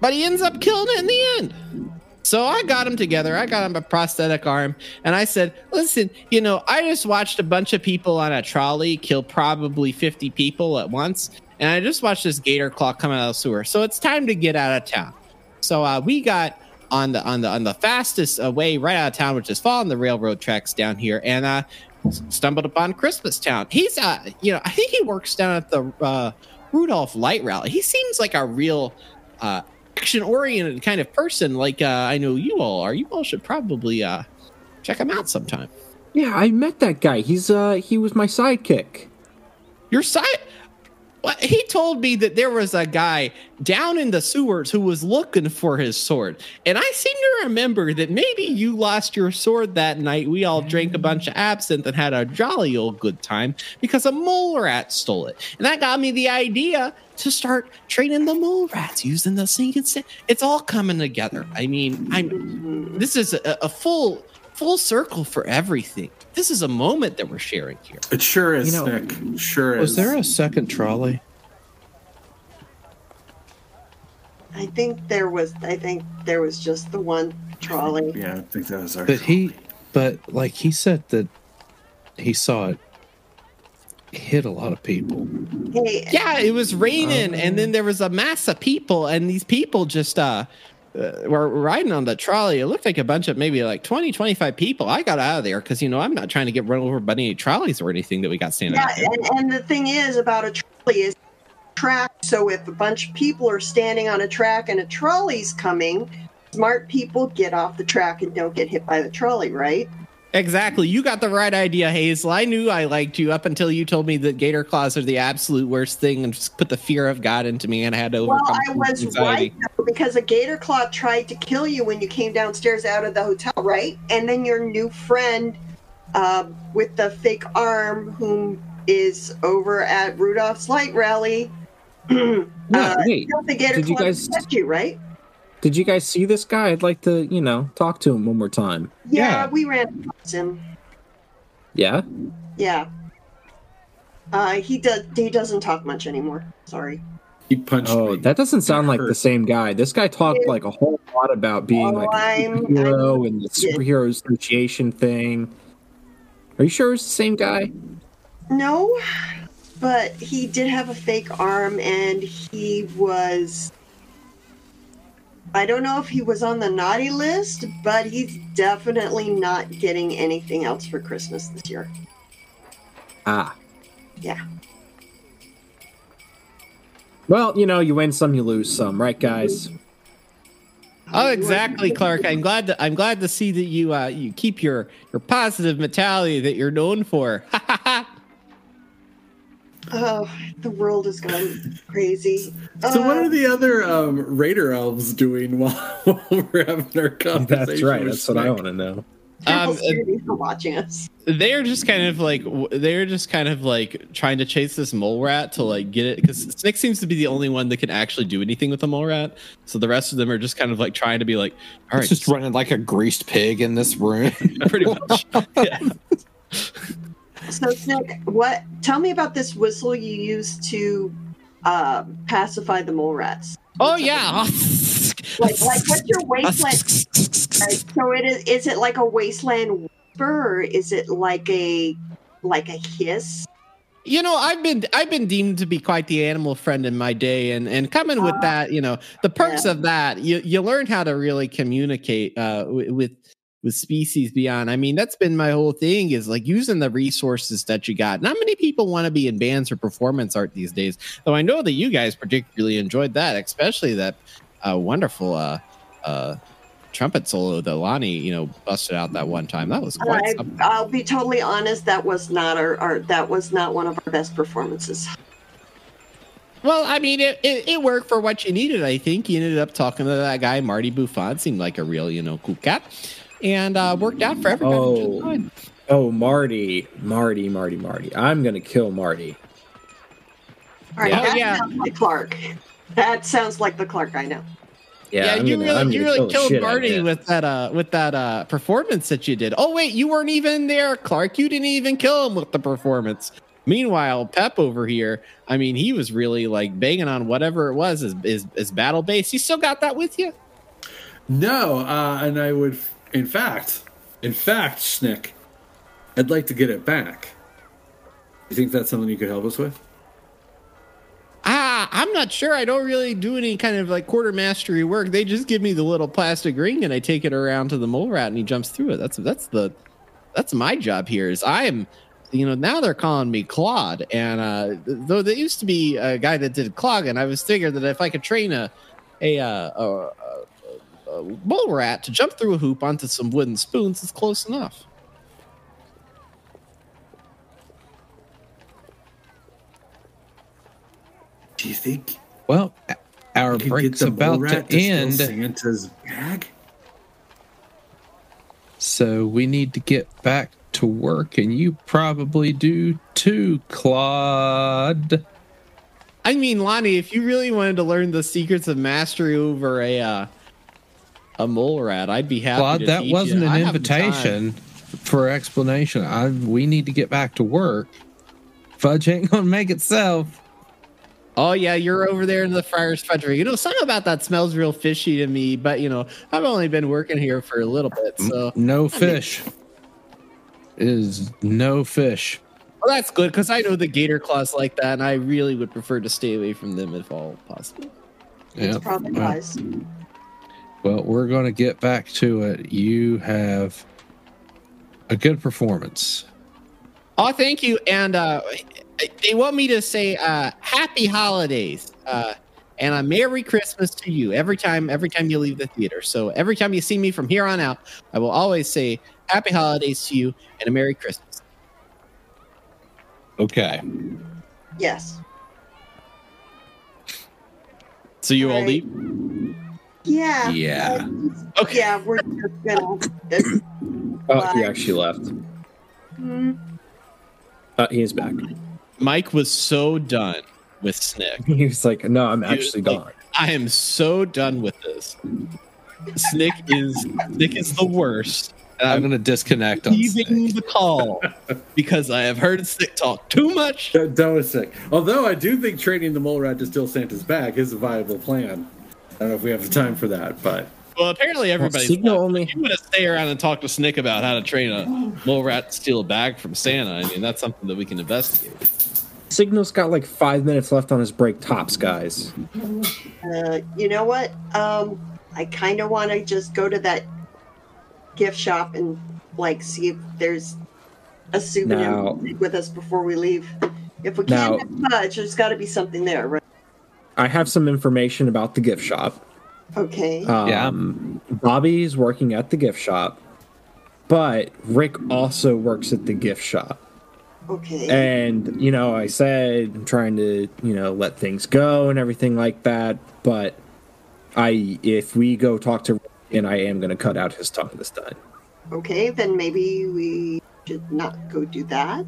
Speaker 5: but he ends up killing it in the end. So I got him together. I got him a prosthetic arm, and I said, "Listen, you know, I just watched a bunch of people on a trolley kill probably fifty people at once, and I just watched this gator claw come out of the sewer. So it's time to get out of town." So uh, we got on the on the on the fastest uh, way right out of town, which is following the railroad tracks down here, and uh, stumbled upon Christmas Town. He's uh, you know, I think he works down at the uh, Rudolph Light Rally. He seems like a real uh, action oriented kind of person like uh, I know you all are. You all should probably uh, check him out sometime.
Speaker 7: Yeah, I met that guy. He's uh he was my sidekick.
Speaker 5: Your side. He told me that there was a guy down in the sewers who was looking for his sword, and I seem to remember that maybe you lost your sword that night. We all drank a bunch of absinthe and had a jolly old good time because a mole rat stole it, and that got me the idea to start training the mole rats using the sinking stick. It's all coming together. I mean, I'm. This is a, a full full circle for everything. This is a moment that we're sharing here.
Speaker 6: It sure is,
Speaker 7: You know-
Speaker 6: Nick. Sure is.
Speaker 4: Was there a second trolley?
Speaker 3: I think there was. I think there was just the one trolley.
Speaker 6: Yeah, I think that was our.
Speaker 4: But he, but like he said that he saw it hit a lot of people.
Speaker 3: Hey,
Speaker 5: Yeah, it was raining, and then there was a mass of people, and these people just uh, uh were riding on the trolley. It looked like a bunch of maybe like 20, 25 people. I got out of there because you know I'm not trying to get run over by any trolleys or anything that we got standing
Speaker 3: yeah, and, and the thing is about a trolley is track. So if a bunch of people are standing on a track and a trolley's coming, smart people get off the track and don't get hit by the trolley, right?
Speaker 5: Exactly, you got the right idea, Hazel. I knew I liked you up until you told me that gator claws are the absolute worst thing and just put the fear of God into me, and I had to overcome Well,
Speaker 3: I was
Speaker 5: anxiety.
Speaker 3: right though, because a gator claw tried to kill you when you came downstairs out of the hotel, right? And then your new friend uh, with the fake arm, whom is over at Rudolph's light rally,
Speaker 7: No,
Speaker 3: uh,
Speaker 7: wait.
Speaker 3: killed the gator
Speaker 7: Did you
Speaker 3: claw
Speaker 7: guys-
Speaker 3: to protect you, right?
Speaker 7: Did you guys see this guy? I'd like to, you know, talk to him one more time.
Speaker 3: Yeah,
Speaker 4: Yeah.
Speaker 3: we ran across him.
Speaker 7: Yeah?
Speaker 3: Yeah. Uh, he does. He doesn't talk much anymore. Sorry.
Speaker 6: He punched
Speaker 7: Oh,
Speaker 6: me.
Speaker 7: that doesn't sound like the same guy. This guy talked like a whole lot about being
Speaker 3: Oh,
Speaker 7: like a
Speaker 3: I'm-
Speaker 7: superhero and the
Speaker 3: yeah.
Speaker 7: superhero association thing. Are you sure it's the same guy?
Speaker 3: No, but he did have a fake arm, and he was I don't know if he was on the naughty list, but he's definitely not getting anything else for Christmas this year.
Speaker 7: Ah.
Speaker 3: Yeah.
Speaker 7: Well, you know, you win some, you lose some, right, guys?
Speaker 5: Oh, exactly, Clark. I'm glad to I'm glad to see that you uh you keep your your positive mentality that you're known for.
Speaker 3: Oh, the world is going crazy.
Speaker 6: So, what
Speaker 3: Uh,
Speaker 6: are the other um, Raider elves doing while, while we're having our conversation?
Speaker 7: That's right.
Speaker 6: with
Speaker 7: That's what I want to know.
Speaker 5: Um,
Speaker 3: for watching us.
Speaker 5: they're just kind of like they're just kind of like trying to chase this mole rat to like get it because Snick seems to be the only one that can actually do anything with the mole rat. So the rest of them are just kind of like trying to be like, all right,
Speaker 4: It's just running like a greased pig in this room.
Speaker 5: pretty much.
Speaker 3: So, Snick, what? Tell me about this whistle you used to uh, pacify the mole rats.
Speaker 5: Oh yeah.
Speaker 3: Like, like what's your wasteland? Right, so it is. Is it like a wasteland whisper, or is it like a like a hiss?
Speaker 5: You know, I've been I've been deemed to be quite the animal friend in my day, and and coming with that, you know, the perks
Speaker 3: Yeah.
Speaker 5: of that, you you learn how to really communicate uh, wi- with with species beyond. I mean, that's been my whole thing is like using the resources that you got. Not many people want to be in bands or performance art these days, though. I know that you guys particularly enjoyed that, especially that uh, wonderful uh, uh, trumpet solo that Lonnie, you know, busted out that one time. That was quite
Speaker 3: I,
Speaker 5: something.
Speaker 3: I'll be totally honest. That was not our, our. That was not one of our best performances.
Speaker 5: Well, I mean, it, it, it worked for what you needed. I think you ended up talking to that guy, Marty Buffon. Seemed like a real, you know, cool cat, and uh, worked out for everybody.
Speaker 7: Oh.
Speaker 5: just fine.
Speaker 7: Oh, Marty, Marty, Marty, Marty. I'm gonna kill Marty.
Speaker 3: All right,
Speaker 5: Yeah.
Speaker 3: that
Speaker 5: Oh, yeah.
Speaker 3: sounds like Clark. That sounds like the Clark I know.
Speaker 5: Yeah,
Speaker 7: I'm
Speaker 5: you
Speaker 7: gonna-
Speaker 5: really
Speaker 7: I'm
Speaker 5: you really
Speaker 7: kill
Speaker 5: killed
Speaker 7: shit out of
Speaker 5: Marty with that uh with that uh performance that you did. Oh wait, you weren't even there, Clark. You didn't even kill him with the performance. Meanwhile, Pep over here, I mean, he was really like banging on whatever it was is is, is battle base. You still got that with you?
Speaker 6: No, uh, and I would, in fact, in fact, Snick, I'd like to get it back. You think that's something you could help us with?
Speaker 5: Ah, I'm not sure. I don't really do any kind of like quarter mastery work. They just give me the little plastic ring and I take it around to the mole rat and he jumps through it. That's that's the that's my job here. Is I am, you know, now they're calling me Claude, and uh, though there used to be a guy that did clog, and I was figured that if I could train a a, uh, a, a, a mole rat to jump through a hoop onto some wooden spoons, is close enough.
Speaker 6: Do you think
Speaker 4: well, our
Speaker 6: you could
Speaker 4: break's
Speaker 6: get the mole
Speaker 4: about
Speaker 6: rat
Speaker 4: to end,
Speaker 6: Santa's bag?
Speaker 4: so we need to get back to work, and you probably do too, Claude.
Speaker 5: I mean, Lonnie, if you really wanted to learn the secrets of mastery over a uh, a mole rat, I'd be happy.
Speaker 4: Claude,
Speaker 5: to
Speaker 4: that
Speaker 5: teach
Speaker 4: wasn't
Speaker 5: you.
Speaker 4: an
Speaker 5: I have the time.
Speaker 4: invitation for explanation. I we need to get back to work. Fudge ain't gonna make itself.
Speaker 5: Oh yeah, you're over there in the Friars Fudgery. You know, something about that smells real fishy to me. But you know, I've only been working here for a little bit, so
Speaker 4: No fish. Is no fish.
Speaker 5: well, that's good because I know the gator claws like that, and I really would prefer to stay away from them if all possible.
Speaker 3: It's
Speaker 4: Yep.
Speaker 3: probably wise.
Speaker 4: well, we're going to get back to it. You have a good performance.
Speaker 5: Oh, thank you. And uh, they want me to say uh, happy holidays uh, and a merry Christmas to you every time. Every time you leave the theater. So every time you see me from here on out, I will always say happy holidays to you and a merry Christmas.
Speaker 4: Okay.
Speaker 3: Yes.
Speaker 5: So you all
Speaker 3: Right.
Speaker 5: leave.
Speaker 3: Yeah.
Speaker 4: Yeah.
Speaker 3: Uh,
Speaker 5: Okay.
Speaker 3: yeah, we're just gonna. This,
Speaker 7: Oh, he actually left.
Speaker 3: Hmm.
Speaker 7: Uh, he's back.
Speaker 5: Mike was so done with Snick.
Speaker 7: He was like, "No, I'm actually
Speaker 5: like,
Speaker 7: gone."
Speaker 5: I am so done with this. Snick is Snick is the worst. And
Speaker 4: I'm
Speaker 5: I'm
Speaker 4: going to disconnect on
Speaker 5: leaving the call because I have heard Snick talk too much.
Speaker 6: That, that was sick. Although I do think training the mole rat to steal Santa's bag is a viable plan. I don't know if we have the time for that, but
Speaker 5: Well, apparently everybody's.
Speaker 7: Signal
Speaker 5: left.
Speaker 7: only-
Speaker 5: If you want to stay around and talk to Snick about how to train a mole rat to steal a bag from Santa, I mean that's something that we can investigate.
Speaker 7: Signal's got like five minutes left on his break. Tops, guys.
Speaker 3: Uh, you know what? Um, I kind of want to just go to that gift shop and like see if there's a souvenir
Speaker 7: Now-
Speaker 3: with us before we leave. If we can't have much, there's got to be something there, right?
Speaker 7: I have some information about the gift shop.
Speaker 3: Okay.
Speaker 7: Um, Bobby's working at the gift shop, but Rick also works at the gift shop.
Speaker 3: okay.
Speaker 7: And, you know, I said I'm trying to, you know, let things go and everything like that, but I if we go talk to Rick, and I am going to cut out his tongue this time.
Speaker 3: okay, then maybe we should not go do that.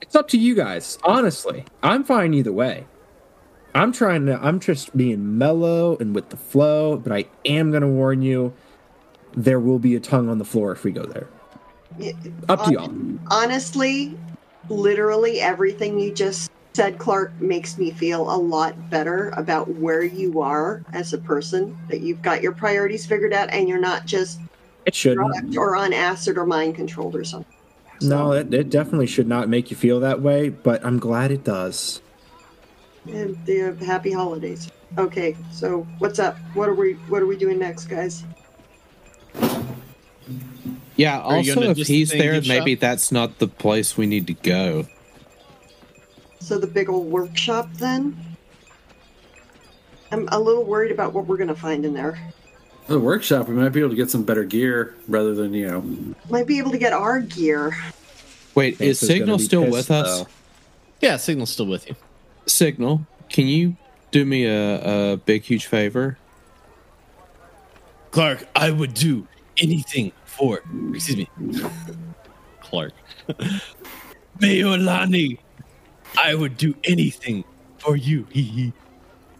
Speaker 7: It's up to you guys. Honestly, I'm fine either way. I'm trying to. I'm just being mellow and with the flow, but I am going to warn you. There will be a tongue on the floor if we go there. Up to y'all.
Speaker 3: Honestly, literally everything you just said, Clark, makes me feel a lot better about where you are as a person. That you've got your priorities figured out, and you're not just
Speaker 7: It shouldn't.
Speaker 3: or on acid or mind controlled or something.
Speaker 7: No, it, it definitely should not make you feel that way, but I'm glad it does.
Speaker 3: And the happy holidays. Okay, so what's up? What are we? What are we doing next, guys?
Speaker 4: Yeah.
Speaker 5: Are you
Speaker 4: Also,
Speaker 5: gonna
Speaker 4: if
Speaker 5: just
Speaker 4: he's
Speaker 5: say
Speaker 4: there,
Speaker 5: gift
Speaker 4: maybe
Speaker 5: shop?
Speaker 4: that's not the place we need to go.
Speaker 3: So the big old workshop then. I'm a little worried about what we're gonna find in there.
Speaker 6: The workshop, we might be able to get some better gear rather than you know.
Speaker 3: Might be able to get our gear.
Speaker 4: Wait, is
Speaker 7: Ace gonna
Speaker 4: Signal
Speaker 7: be
Speaker 4: still
Speaker 7: pissed,
Speaker 4: with us?
Speaker 7: though.
Speaker 5: Yeah, Signal's still with you.
Speaker 4: Signal, can you do me a, a big, huge favor?
Speaker 2: Clark, I would do anything for. Excuse me,
Speaker 5: Clark.
Speaker 2: Mayolani. I would do anything for you. Hee hee.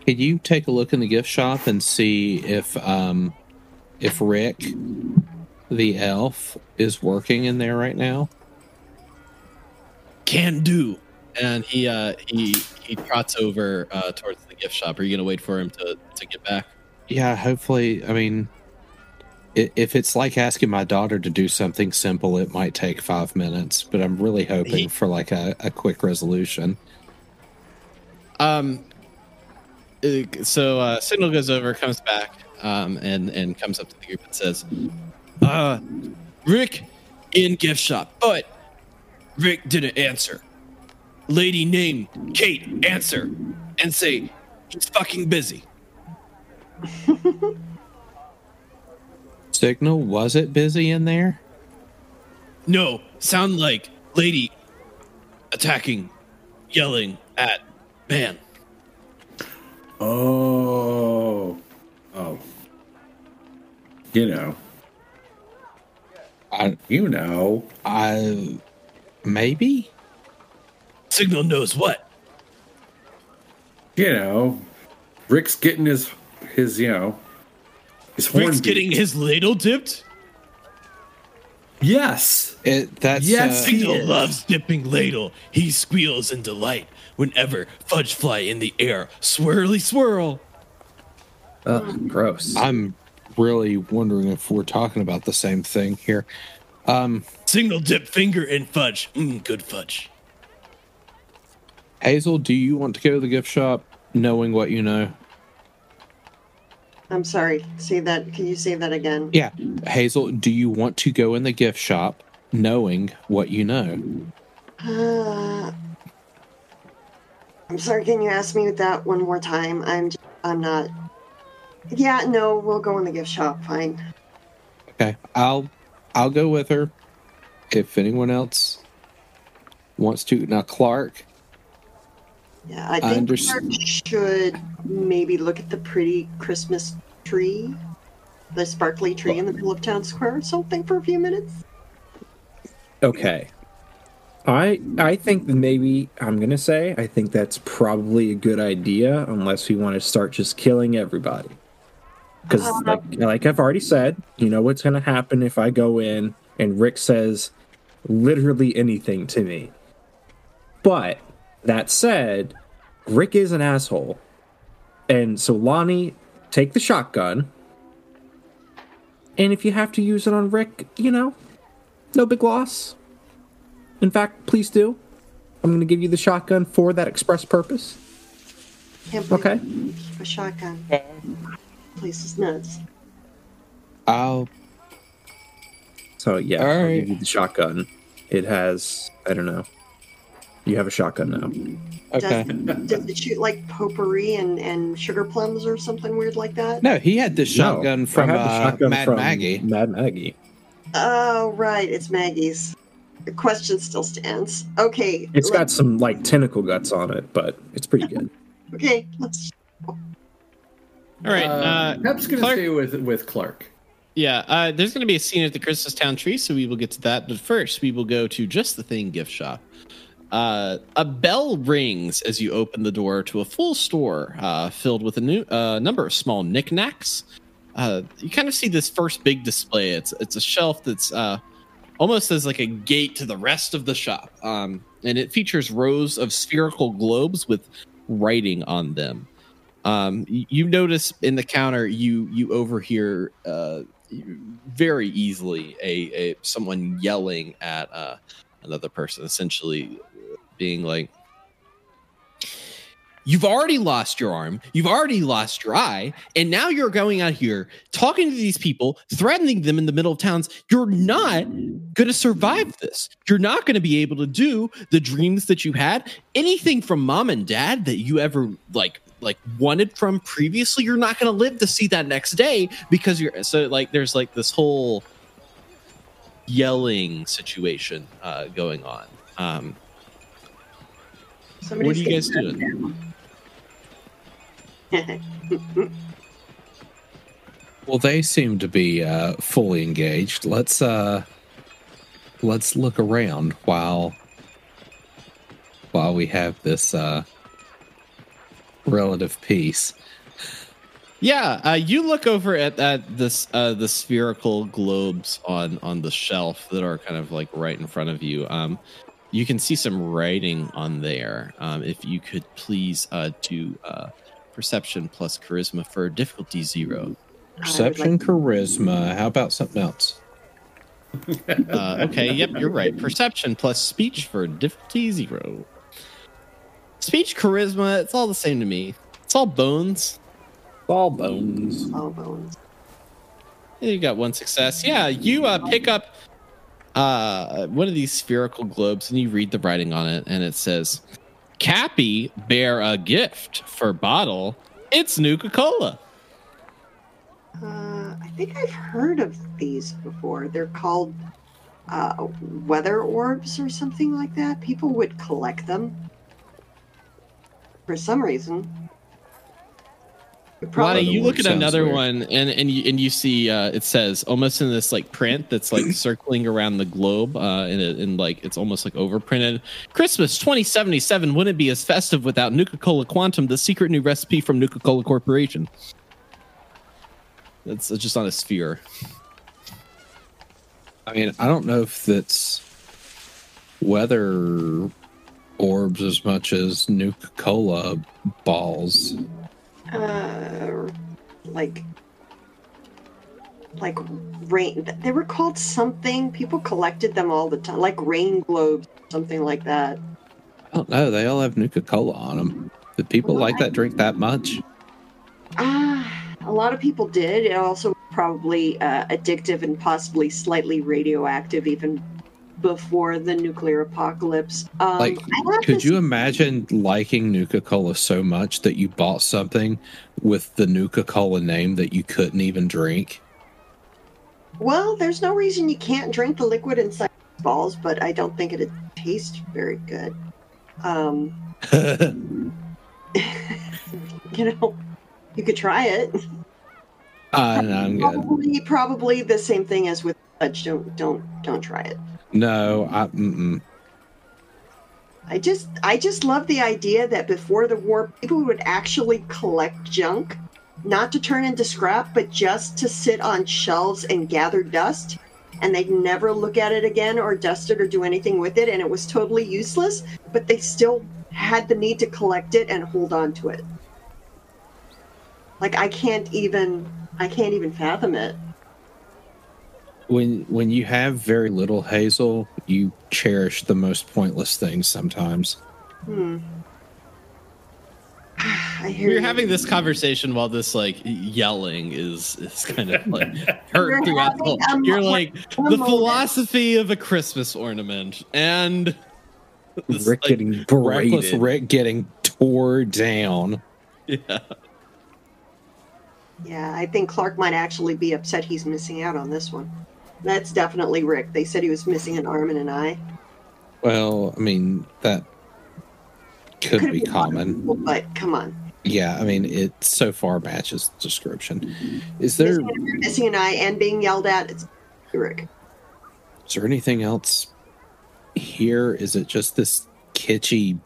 Speaker 4: Can you take a look in the gift shop and see if um if Rick, the elf, is working in there right now?
Speaker 2: Can do.
Speaker 5: And he uh he he trots over uh towards the gift shop. Are you gonna wait for him to to get back?
Speaker 4: Yeah, hopefully. I mean, i- if it's like asking my daughter to do something simple, it might take five minutes. But I'm really hoping
Speaker 2: He-
Speaker 4: for like a, a quick resolution.
Speaker 5: Um uh, so uh Signal goes over, comes back, um and and comes up to the group and says,
Speaker 2: Uh, Rick in gift shop, but Rick didn't answer. Lady named Kate answer and say he's fucking busy.
Speaker 4: Signal, was it busy in there?
Speaker 2: No, sound like lady attacking, yelling at man.
Speaker 6: Oh, oh, you know,
Speaker 4: I,
Speaker 6: you know.
Speaker 4: I, maybe.
Speaker 2: Signal knows what.
Speaker 6: you know, Rick's getting his his you know his horn.
Speaker 2: Rick's
Speaker 6: beat.
Speaker 2: getting his ladle dipped.
Speaker 6: yes.
Speaker 4: It that's
Speaker 6: Yes,
Speaker 4: uh,
Speaker 6: he
Speaker 2: Signal
Speaker 6: is.
Speaker 2: loves dipping ladle. He squeals in delight whenever fudge fly in the air. Swirly swirl.
Speaker 7: Ugh, gross.
Speaker 4: I'm really wondering if we're talking about the same thing here. Um,
Speaker 2: Signal dip finger in fudge. Mmm, good fudge.
Speaker 4: Hazel, do you want to go to the gift shop knowing what you know?
Speaker 3: I'm sorry. Say that. Can you say that again?
Speaker 4: Yeah. Hazel, do you want to go in the gift shop knowing what you know?
Speaker 3: Uh, I'm sorry. Can you ask me that one more time? I'm. just, I'm not. Yeah. No. We'll go in the gift shop. Fine.
Speaker 4: Okay. I'll I'll go with her. If anyone else wants to. Now Clark,
Speaker 3: Yeah. I
Speaker 4: I
Speaker 3: think Clark should maybe look at the pretty Christmas tree, the sparkly tree in the middle of town square or something for a few minutes.
Speaker 7: Okay. I I think maybe I'm gonna say I think that's probably a good idea unless we want to start just killing everybody. Because um, like like I've already said, you know what's gonna happen if I go in and Rick says literally anything to me. But that said, Rick is an asshole. And so Lonnie, take the shotgun. And if you have to use it on Rick, you know, no big loss. In fact, please do. I'm going to give you the shotgun for that express purpose.
Speaker 3: Can't
Speaker 7: Okay.
Speaker 3: keep a shotgun. Place is nuts.
Speaker 4: I'll
Speaker 7: So yeah,
Speaker 4: All
Speaker 7: I'll
Speaker 4: right.
Speaker 7: give you the shotgun. It has I don't know. You have a shotgun now.
Speaker 4: okay.
Speaker 3: Does, does it shoot like potpourri and, and sugar plums or something weird like that?
Speaker 4: No, he had this shotgun
Speaker 7: No,
Speaker 4: from
Speaker 7: I had the
Speaker 4: uh,
Speaker 7: shotgun
Speaker 4: Mad
Speaker 7: from
Speaker 4: Maggie.
Speaker 7: Mad Maggie.
Speaker 3: Oh, right. It's Maggie's. The question still stands. Okay.
Speaker 7: It's got some like tentacle guts on it, but it's pretty good.
Speaker 3: Okay, let's.
Speaker 5: All right.
Speaker 6: Uh,
Speaker 5: Uh,
Speaker 6: Pep's gonna
Speaker 5: Clark-
Speaker 6: stay with with Clark.
Speaker 5: Yeah, uh, there's going to be a scene at the Christmas Town tree, so we will get to that. But first, we will go to just the thing gift shop. Uh, a bell rings as you open the door to a full store uh, filled with a new uh, number of small knickknacks. Uh, you kind of see this first big display. It's it's a shelf that's uh, almost as like a gate to the rest of the shop, um, and it features rows of spherical globes with writing on them. Um, you notice in the counter, you you overhear uh, very easily a, a someone yelling at another person, essentially being like, "You've already lost your arm, you've already lost your eye, and now you're going out here talking to these people, threatening them in the middle of towns. You're not going to survive this. You're not going to be able to do the dreams that you had, anything from mom and dad that you ever like." like wanted from previously you're not going to live to see that next day because you're so like there's like this whole yelling situation uh going on um what are you guys doing
Speaker 3: doing?
Speaker 4: Well, they seem to be uh, fully engaged. Let's uh, let's look around while while we have this uh, relative peace.
Speaker 5: yeah uh you look over at at this uh the spherical globes on on the shelf that are kind of like right in front of you um you can see some writing on there um if you could please uh do uh perception plus charisma for difficulty zero
Speaker 4: Perception, charisma. How about something else?
Speaker 5: Uh, okay, yep, you're right. Perception plus speech for difficulty zero. Speech, charisma, it's all the same to me. It's all bones.
Speaker 7: All bones.
Speaker 3: Oh, bones.
Speaker 5: You got one success. Yeah, you uh, pick up uh, one of these spherical globes and you read the writing on it, and it says, Cappy bear a gift for bottle. It's Nuka Cola.
Speaker 3: Uh, I think I've heard of these before. They're called uh, weather orbs or something like that. People would collect them for some reason. It
Speaker 5: Lottie, you look at another
Speaker 4: weird.
Speaker 5: one and and you and you see uh, it says almost in this like print that's like circling around the globe uh, in, a, in like it's almost like overprinted. Christmas 2077 wouldn't be as festive without Nuka Cola Quantum, the secret new recipe from Nuka Cola Corporation. That's just on a sphere.
Speaker 4: I mean, I don't know if that's weather orbs as much as Nuka Cola balls.
Speaker 3: Uh, like, like rain. They were called something. People collected them all the time, like rain globes, something like that.
Speaker 4: I don't know. They all have Nuka Cola on them. did people like that drink that much?
Speaker 3: Ah, a lot of people did. It also probably uh, addictive and possibly slightly radioactive, even before the nuclear apocalypse. Um,
Speaker 4: Like, could you imagine liking Nuka Cola so much that you bought something with the Nuka Cola name that you couldn't even drink?
Speaker 3: Well, there's no reason you can't drink the liquid inside balls, but I don't think it'd taste very good. Um, you know, you could try it.
Speaker 4: Uh, no, I'm good.
Speaker 3: Probably, probably the same thing as with fudge. Don't, don't, don't try it.
Speaker 4: No, I, mm-mm.
Speaker 3: I just, I just love the idea that before the war, people would actually collect junk, not to turn into scrap, but just to sit on shelves and gather dust, and they'd never look at it again or dust it or do anything with it, and it was totally useless. But they still had the need to collect it and hold on to it. Like I can't even, I can't even fathom it.
Speaker 4: When when you have very little hazel, you cherish the most pointless things sometimes.
Speaker 3: Hmm. I hear
Speaker 5: We're
Speaker 3: you.
Speaker 5: having this conversation while this like yelling is is kind of like
Speaker 3: We're
Speaker 5: heard throughout the whole.
Speaker 3: a
Speaker 5: You're like the
Speaker 3: moment.
Speaker 5: philosophy of a Christmas ornament and this,
Speaker 7: Rick
Speaker 5: like,
Speaker 7: getting
Speaker 4: Reckless. Rick getting tore down.
Speaker 5: yeah.
Speaker 3: Yeah, I think Clark might actually be upset he's missing out on this one. That's definitely Rick. They said he was missing an arm and an eye.
Speaker 4: Well, I mean that could be common.
Speaker 3: wonderful, But come on.
Speaker 4: Yeah, I mean it so far matches the description. Is there
Speaker 3: Missing, an- missing an eye and being yelled at, it's Rick.
Speaker 4: is there anything else here? Is it just this kitschy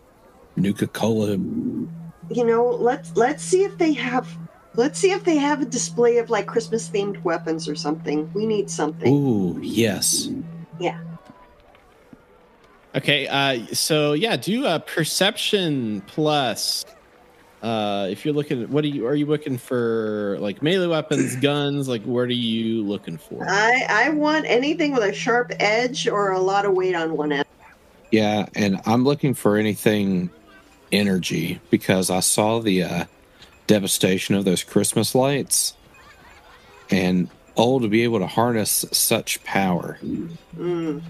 Speaker 4: Nuka Cola?
Speaker 3: You know, let's let's see if they have let's see if they have a display of like Christmas themed weapons or something. We need something.
Speaker 4: Ooh, yes. Yeah.
Speaker 5: Okay, uh, so yeah, do a perception plus. Uh, if you're looking, what are you? Are you looking for like melee weapons, guns? Like, what are you looking for?
Speaker 3: I I want anything with a sharp edge or a lot of weight on one end.
Speaker 4: Yeah, and I'm looking for anything energy because I saw the uh, devastation of those Christmas lights, and oh, to be able to harness such power.
Speaker 3: Mm.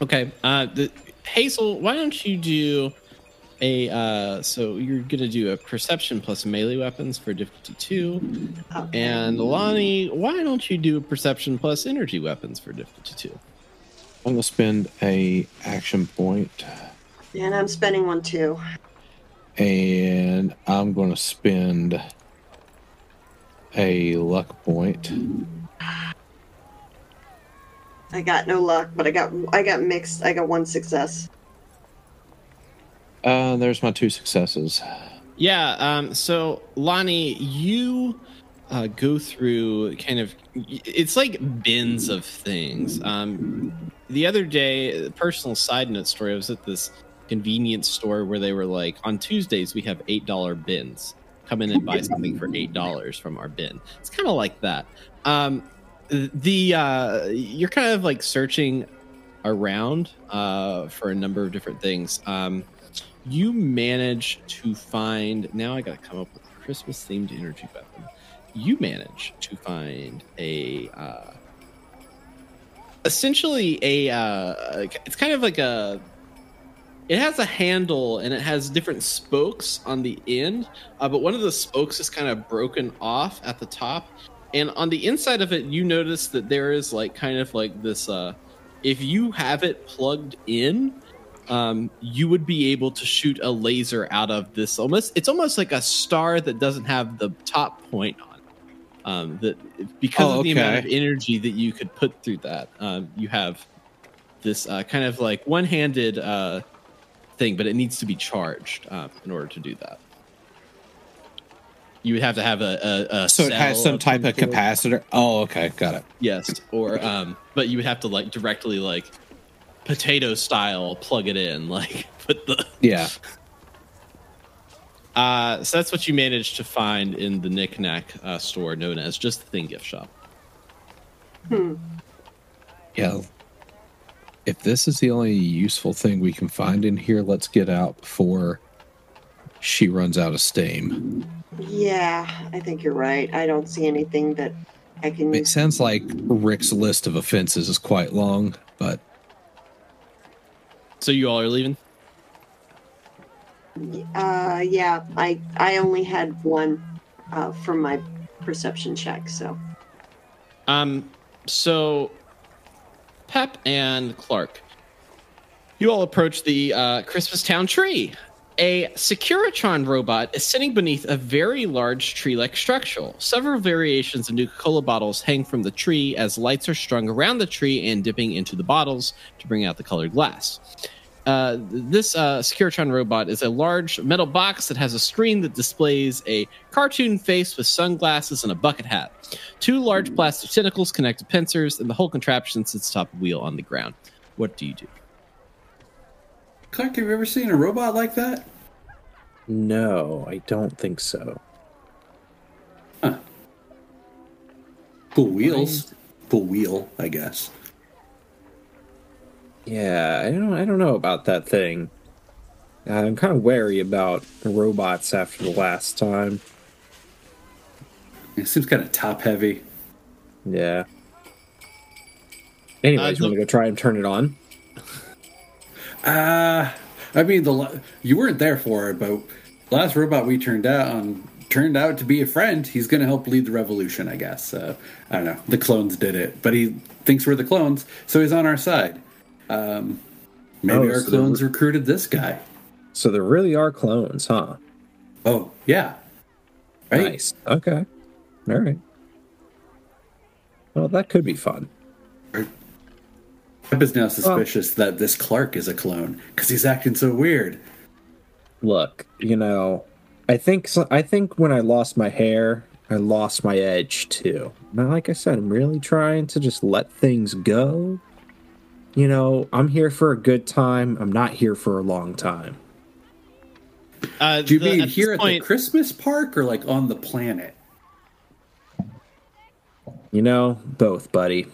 Speaker 5: Okay, uh, the, Hazel, why don't you do a? Uh, so you're gonna do a perception plus melee weapons for difficulty two,
Speaker 3: Okay.
Speaker 5: and Lonnie, why don't you do a perception plus energy weapons for difficulty two?
Speaker 4: I'm gonna spend a action point.
Speaker 3: point, and I'm spending one too.
Speaker 4: And I'm gonna spend a luck point.
Speaker 3: I got no luck, but I got I got mixed. I got one success.
Speaker 4: Uh, there's my two successes.
Speaker 5: Yeah. Um, so Lonnie, you uh, go through kind of it's like bins of things. Um, the other day, personal side note story. I was at this convenience store where they were like, on Tuesdays we have eight dollar bins. Come in and buy something for eight dollars from our bin. It's kind of like that. Um, the uh, you're kind of like searching around uh, for a number of different things. Um, you manage to find now i gotta come up with a christmas themed energy weapon you manage to find a uh essentially a uh it's kind of like a it has a handle and it has different spokes on the end uh, but one of the spokes is kind of broken off at the top. And on the inside of it you notice that there is like kind of like this uh if you have it plugged in um, you would be able to shoot a laser out of this almost it's almost like a star that doesn't have the top point on um, that because
Speaker 4: Oh,
Speaker 5: of the amount of energy that you could put through that um, you have this uh, kind of like one-handed uh, thing but it needs to be charged uh, in order to do that you would have to have a, a, a
Speaker 4: So it has
Speaker 5: cell
Speaker 4: some type of capacitor. Oh, okay, got it.
Speaker 5: Yes, or um, but you would have to like directly like potato style plug it in, like put the.
Speaker 4: Yeah.
Speaker 5: Uh, so that's what you managed to find in the knickknack uh, store known as just the thing gift shop. Hmm.
Speaker 4: Yeah. If this is the only useful thing we can find in here, let's get out before she runs out of steam.
Speaker 3: Yeah, I think you're right. I don't see anything that I can use.
Speaker 4: It sounds like Rick's list of offenses is quite long, but
Speaker 5: So you all are leaving.
Speaker 3: Uh, yeah, I I only had one uh, from my perception check. So
Speaker 5: Um, so Pep and Clark, you all approach the uh, Christmas Town tree. A Securitron robot is sitting beneath a very large tree-like structure. Several variations of Nuka-Cola bottles hang from the tree as lights are strung around the tree and dipping into the bottles to bring out the colored glass. Uh, this uh, Securitron robot is a large metal box that has a screen that displays a cartoon face with sunglasses and a bucket hat. Two large plastic tentacles connect to pincers, and the whole contraption sits atop a wheel on the ground. What do you do?
Speaker 6: Clark, have you ever seen a robot like that?
Speaker 7: No, I don't think so. Huh.
Speaker 6: Cool wheels. Cool wheel, I guess.
Speaker 7: Yeah, I don't. I don't know about that thing. I'm kind of wary about the robots after the last time.
Speaker 6: It seems kind of top heavy.
Speaker 7: Yeah. Anyways,
Speaker 5: Uh,
Speaker 7: you want to go try and turn it on?
Speaker 6: Uh, I mean, the you weren't there for it, but last robot we turned out on turned out to be a friend. He's going to help lead the revolution, I guess. Uh, I don't know. The clones did it, but he thinks we're the clones, so he's on our side. Um, maybe
Speaker 7: Oh,
Speaker 6: our
Speaker 7: so
Speaker 6: clones recruited this guy.
Speaker 7: So there really are clones, huh?
Speaker 6: Oh, yeah. Right?
Speaker 7: Nice. Okay. All right. Well, that could be fun.
Speaker 6: Pep is now suspicious that this Clark is a clone because he's acting so weird.
Speaker 7: Look, you know, I think so, I think when I lost my hair, I lost my edge too. Now, like I said, I'm really trying to just let things go. You know, I'm here for a good time. I'm not here for a long time.
Speaker 5: Uh,
Speaker 6: Do you
Speaker 5: the-
Speaker 6: mean
Speaker 5: at this
Speaker 6: here at the Christmas park or like on the planet?
Speaker 7: You know, both, buddy.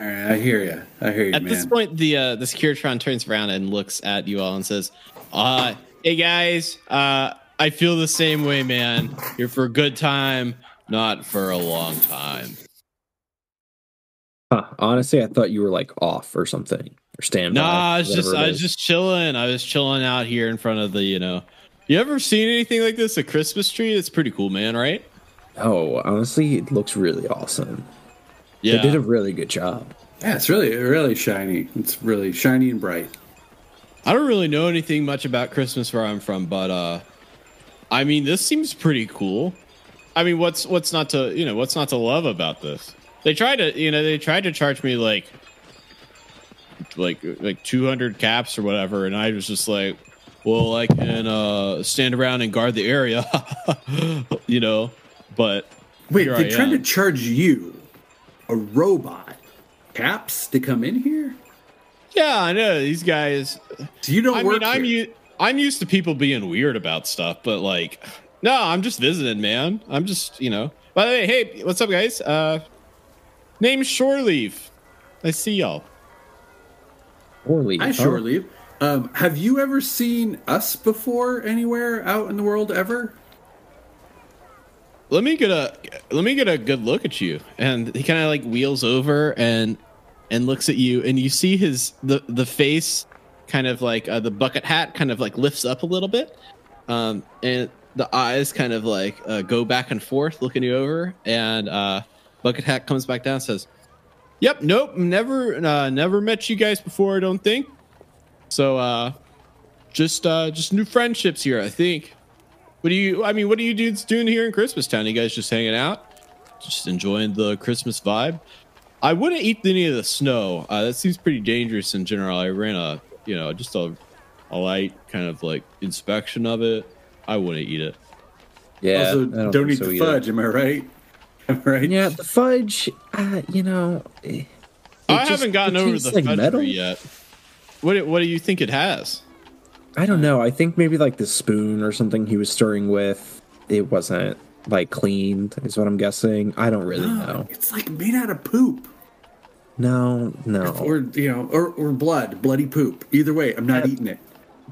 Speaker 6: All right, I hear you. I hear you,
Speaker 5: At
Speaker 6: man.
Speaker 5: this point, the uh, the Securitron turns around and looks at you all and says, uh, "Hey guys, uh, I feel the same way, man. You're for a good time, not for a long time."
Speaker 7: Huh, honestly, I thought you were like off or something or standby.
Speaker 5: Nah, I was just
Speaker 7: whatever
Speaker 5: I was
Speaker 7: is.
Speaker 5: just chilling. I was chilling out here in front of the you know. You ever seen anything like this? A Christmas tree? It's pretty cool, man. Right?
Speaker 7: Oh, honestly, it looks really awesome.
Speaker 5: Yeah.
Speaker 7: They did a really good job.
Speaker 6: yeah, it's really, really shiny. It's really shiny and bright.
Speaker 5: I don't really know anything much about Christmas where I'm from, but uh I mean this seems pretty cool. I mean what's what's not to you know what's not to love about this? They tried to you know they tried to charge me like like like 200 caps or whatever and I was just like well I can uh stand around and guard the area you know but
Speaker 6: Wait, they
Speaker 5: I
Speaker 6: tried to charge you, a robot, caps to come in here?
Speaker 5: yeah I know these guys
Speaker 6: So you don't
Speaker 5: I
Speaker 6: work
Speaker 5: mean, I'm I'm used to people being weird about stuff, but like, no, I'm just visiting, man. I'm just, you know. By the way, hey, what's up, guys? Uh, name's Shore Leave. I see y'all.
Speaker 7: Or leave.
Speaker 6: I
Speaker 7: huh?
Speaker 6: sure leave. Um, have you ever seen us before anywhere out in the world ever?
Speaker 5: Let me get a let me get a good look at you. And he kind of like wheels over and and looks at you, and you see his the the face kind of like uh, the bucket hat kind of like lifts up a little bit, um, and the eyes kind of like uh, go back and forth, looking you over, and uh, bucket hat comes back down and says, "Yep, nope, never uh, never met you guys before. I don't think so. Uh, just uh, just new friendships here, I think." What do you? I mean, what are you dudes doing here in Christmas Town? You guys just hanging out, just enjoying the Christmas vibe. I wouldn't eat any of the snow. Uh, that seems pretty dangerous in general. I ran a, you know, just a, a light kind of like inspection of it. I wouldn't eat it.
Speaker 7: Yeah.
Speaker 6: also,
Speaker 7: I
Speaker 6: don't,
Speaker 7: think
Speaker 6: eat
Speaker 7: so
Speaker 6: the
Speaker 7: either.
Speaker 6: fudge. Am I right? Am I right?
Speaker 7: Yeah, the fudge. Uh, you know, it
Speaker 5: I
Speaker 7: just-
Speaker 5: haven't gotten over the
Speaker 7: like
Speaker 5: fudge
Speaker 7: metal.
Speaker 5: yet. What do- What do you think it has?
Speaker 7: I don't know. I think maybe like the spoon or something he was stirring with, it wasn't like cleaned. Is what I'm guessing. I don't really know.
Speaker 6: It's like made out of poop,
Speaker 7: No, no.
Speaker 6: or you know, or, or blood, bloody poop. Either way, I'm not eating it.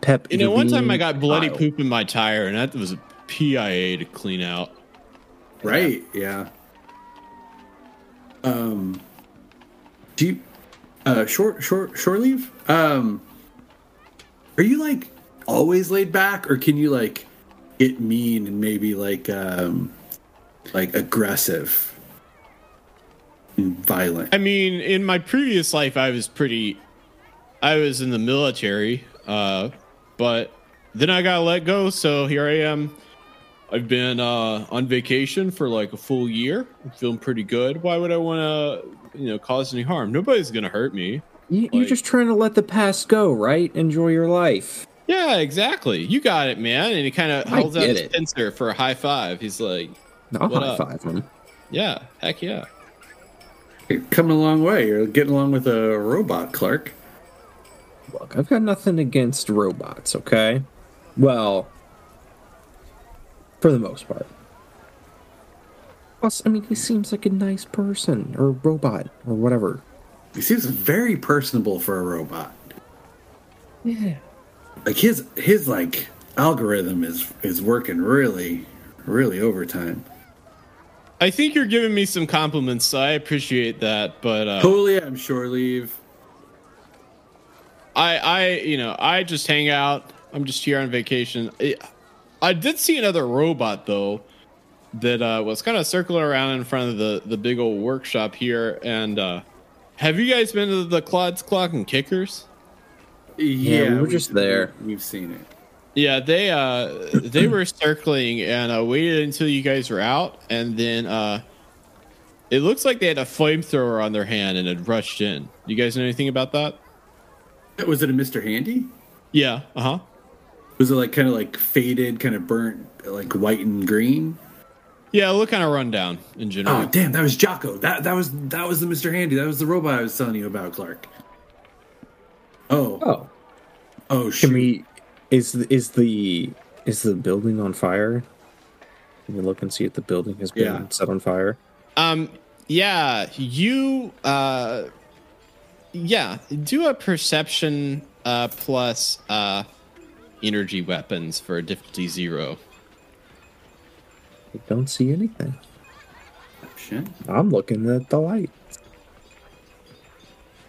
Speaker 7: Pep.
Speaker 5: You know, one time I got bloody
Speaker 7: vile.
Speaker 5: poop in my tire, and that was a PIA to clean out.
Speaker 6: Right? Yeah. Um. You, uh, short, short, short leave? Um. Are you like always laid back, or can you like get mean and maybe like um, like aggressive and violent?
Speaker 5: I mean, in my previous life, I was pretty. I was in the military, uh, but then I got let go, so here I am. I've been uh, on vacation for like a full year. I'm feeling pretty good. Why would I want to, you know, cause any harm? Nobody's gonna hurt me.
Speaker 7: You, you're
Speaker 5: like-
Speaker 7: just trying to let the past go, right? Enjoy your life.
Speaker 5: Yeah, exactly. You got it, man. And he kind of holds out
Speaker 7: get
Speaker 5: his
Speaker 7: it.
Speaker 5: pincer for a high five. He's like,
Speaker 7: I'll
Speaker 5: What
Speaker 7: high
Speaker 5: up?
Speaker 7: five him.
Speaker 5: "Yeah, heck yeah."
Speaker 6: You're coming a long way. You're getting along with a robot, Clark.
Speaker 7: Look, I've got nothing against robots. Okay, well, for the most part. Plus, I mean, he seems like a nice person or a robot or whatever.
Speaker 6: He seems very personable for a robot.
Speaker 7: Yeah.
Speaker 6: like his his like algorithm is is working really really overtime.
Speaker 5: I think you're giving me some compliments, so I appreciate that. But uh,
Speaker 6: Totally, I'm sure leave.
Speaker 5: I, I, you know, I just hang out. I'm just here on vacation. I, I did see another robot though that uh, was kind of circling around in front of the the big old workshop here. And uh, have you guys been to the Claude's Clock and Kickers?
Speaker 6: Yeah,
Speaker 7: we were
Speaker 6: we've-
Speaker 7: just there.
Speaker 6: We've seen it.
Speaker 5: Yeah, they uh they were circling and uh, waited until you guys were out, and then uh it looks like they had a flamethrower on their hand and had rushed in. You guys know anything about that?
Speaker 6: Was it a Mr. Handy?
Speaker 5: Yeah. Uh huh.
Speaker 6: Was it like kind of like faded, kind of burnt, like white and green?
Speaker 5: Yeah, it looked kind of run down in general.
Speaker 6: Oh damn, that was Jocko. That that was that was the Mr. Handy. That was the robot I was telling you about, Clark. Oh
Speaker 7: Oh,
Speaker 6: oh shoot.
Speaker 7: can we? Is is the is the building on fire? Can you look and see if the building has been
Speaker 6: Yeah.
Speaker 7: set on fire?
Speaker 5: Um, yeah, you, uh, yeah, do a perception uh, plus uh, energy weapons for a difficulty zero.
Speaker 7: I don't see anything.
Speaker 6: Shit.
Speaker 7: I'm looking at the light.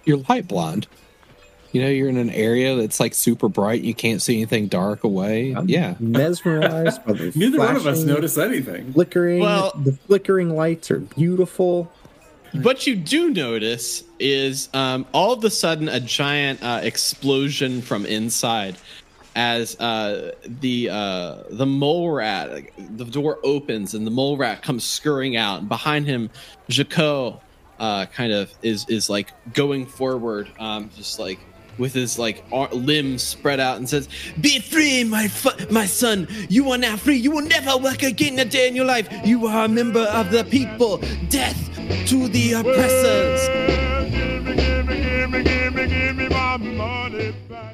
Speaker 4: You're light blind. You know, you're in an area that's like super bright. You can't see anything dark away.
Speaker 7: I'm
Speaker 4: yeah.
Speaker 7: mesmerized by the
Speaker 6: Neither one of us
Speaker 7: flashing,
Speaker 6: noticed anything.
Speaker 7: Flickering.
Speaker 5: Well-
Speaker 7: the flickering lights are beautiful.
Speaker 5: What you do notice is um, all of a sudden a giant uh, explosion from inside as uh, the uh, the mole rat the door opens and the mole rat comes scurrying out. And behind him Jaco uh, kind of is is like going forward um, just like with his like ar- limbs spread out and says be free my fu- my son. You are now free. You will never work again a day in your life. You are a member of the people. Death to the oppressors.
Speaker 8: Gimme, gimme, gimme, gimme my money back.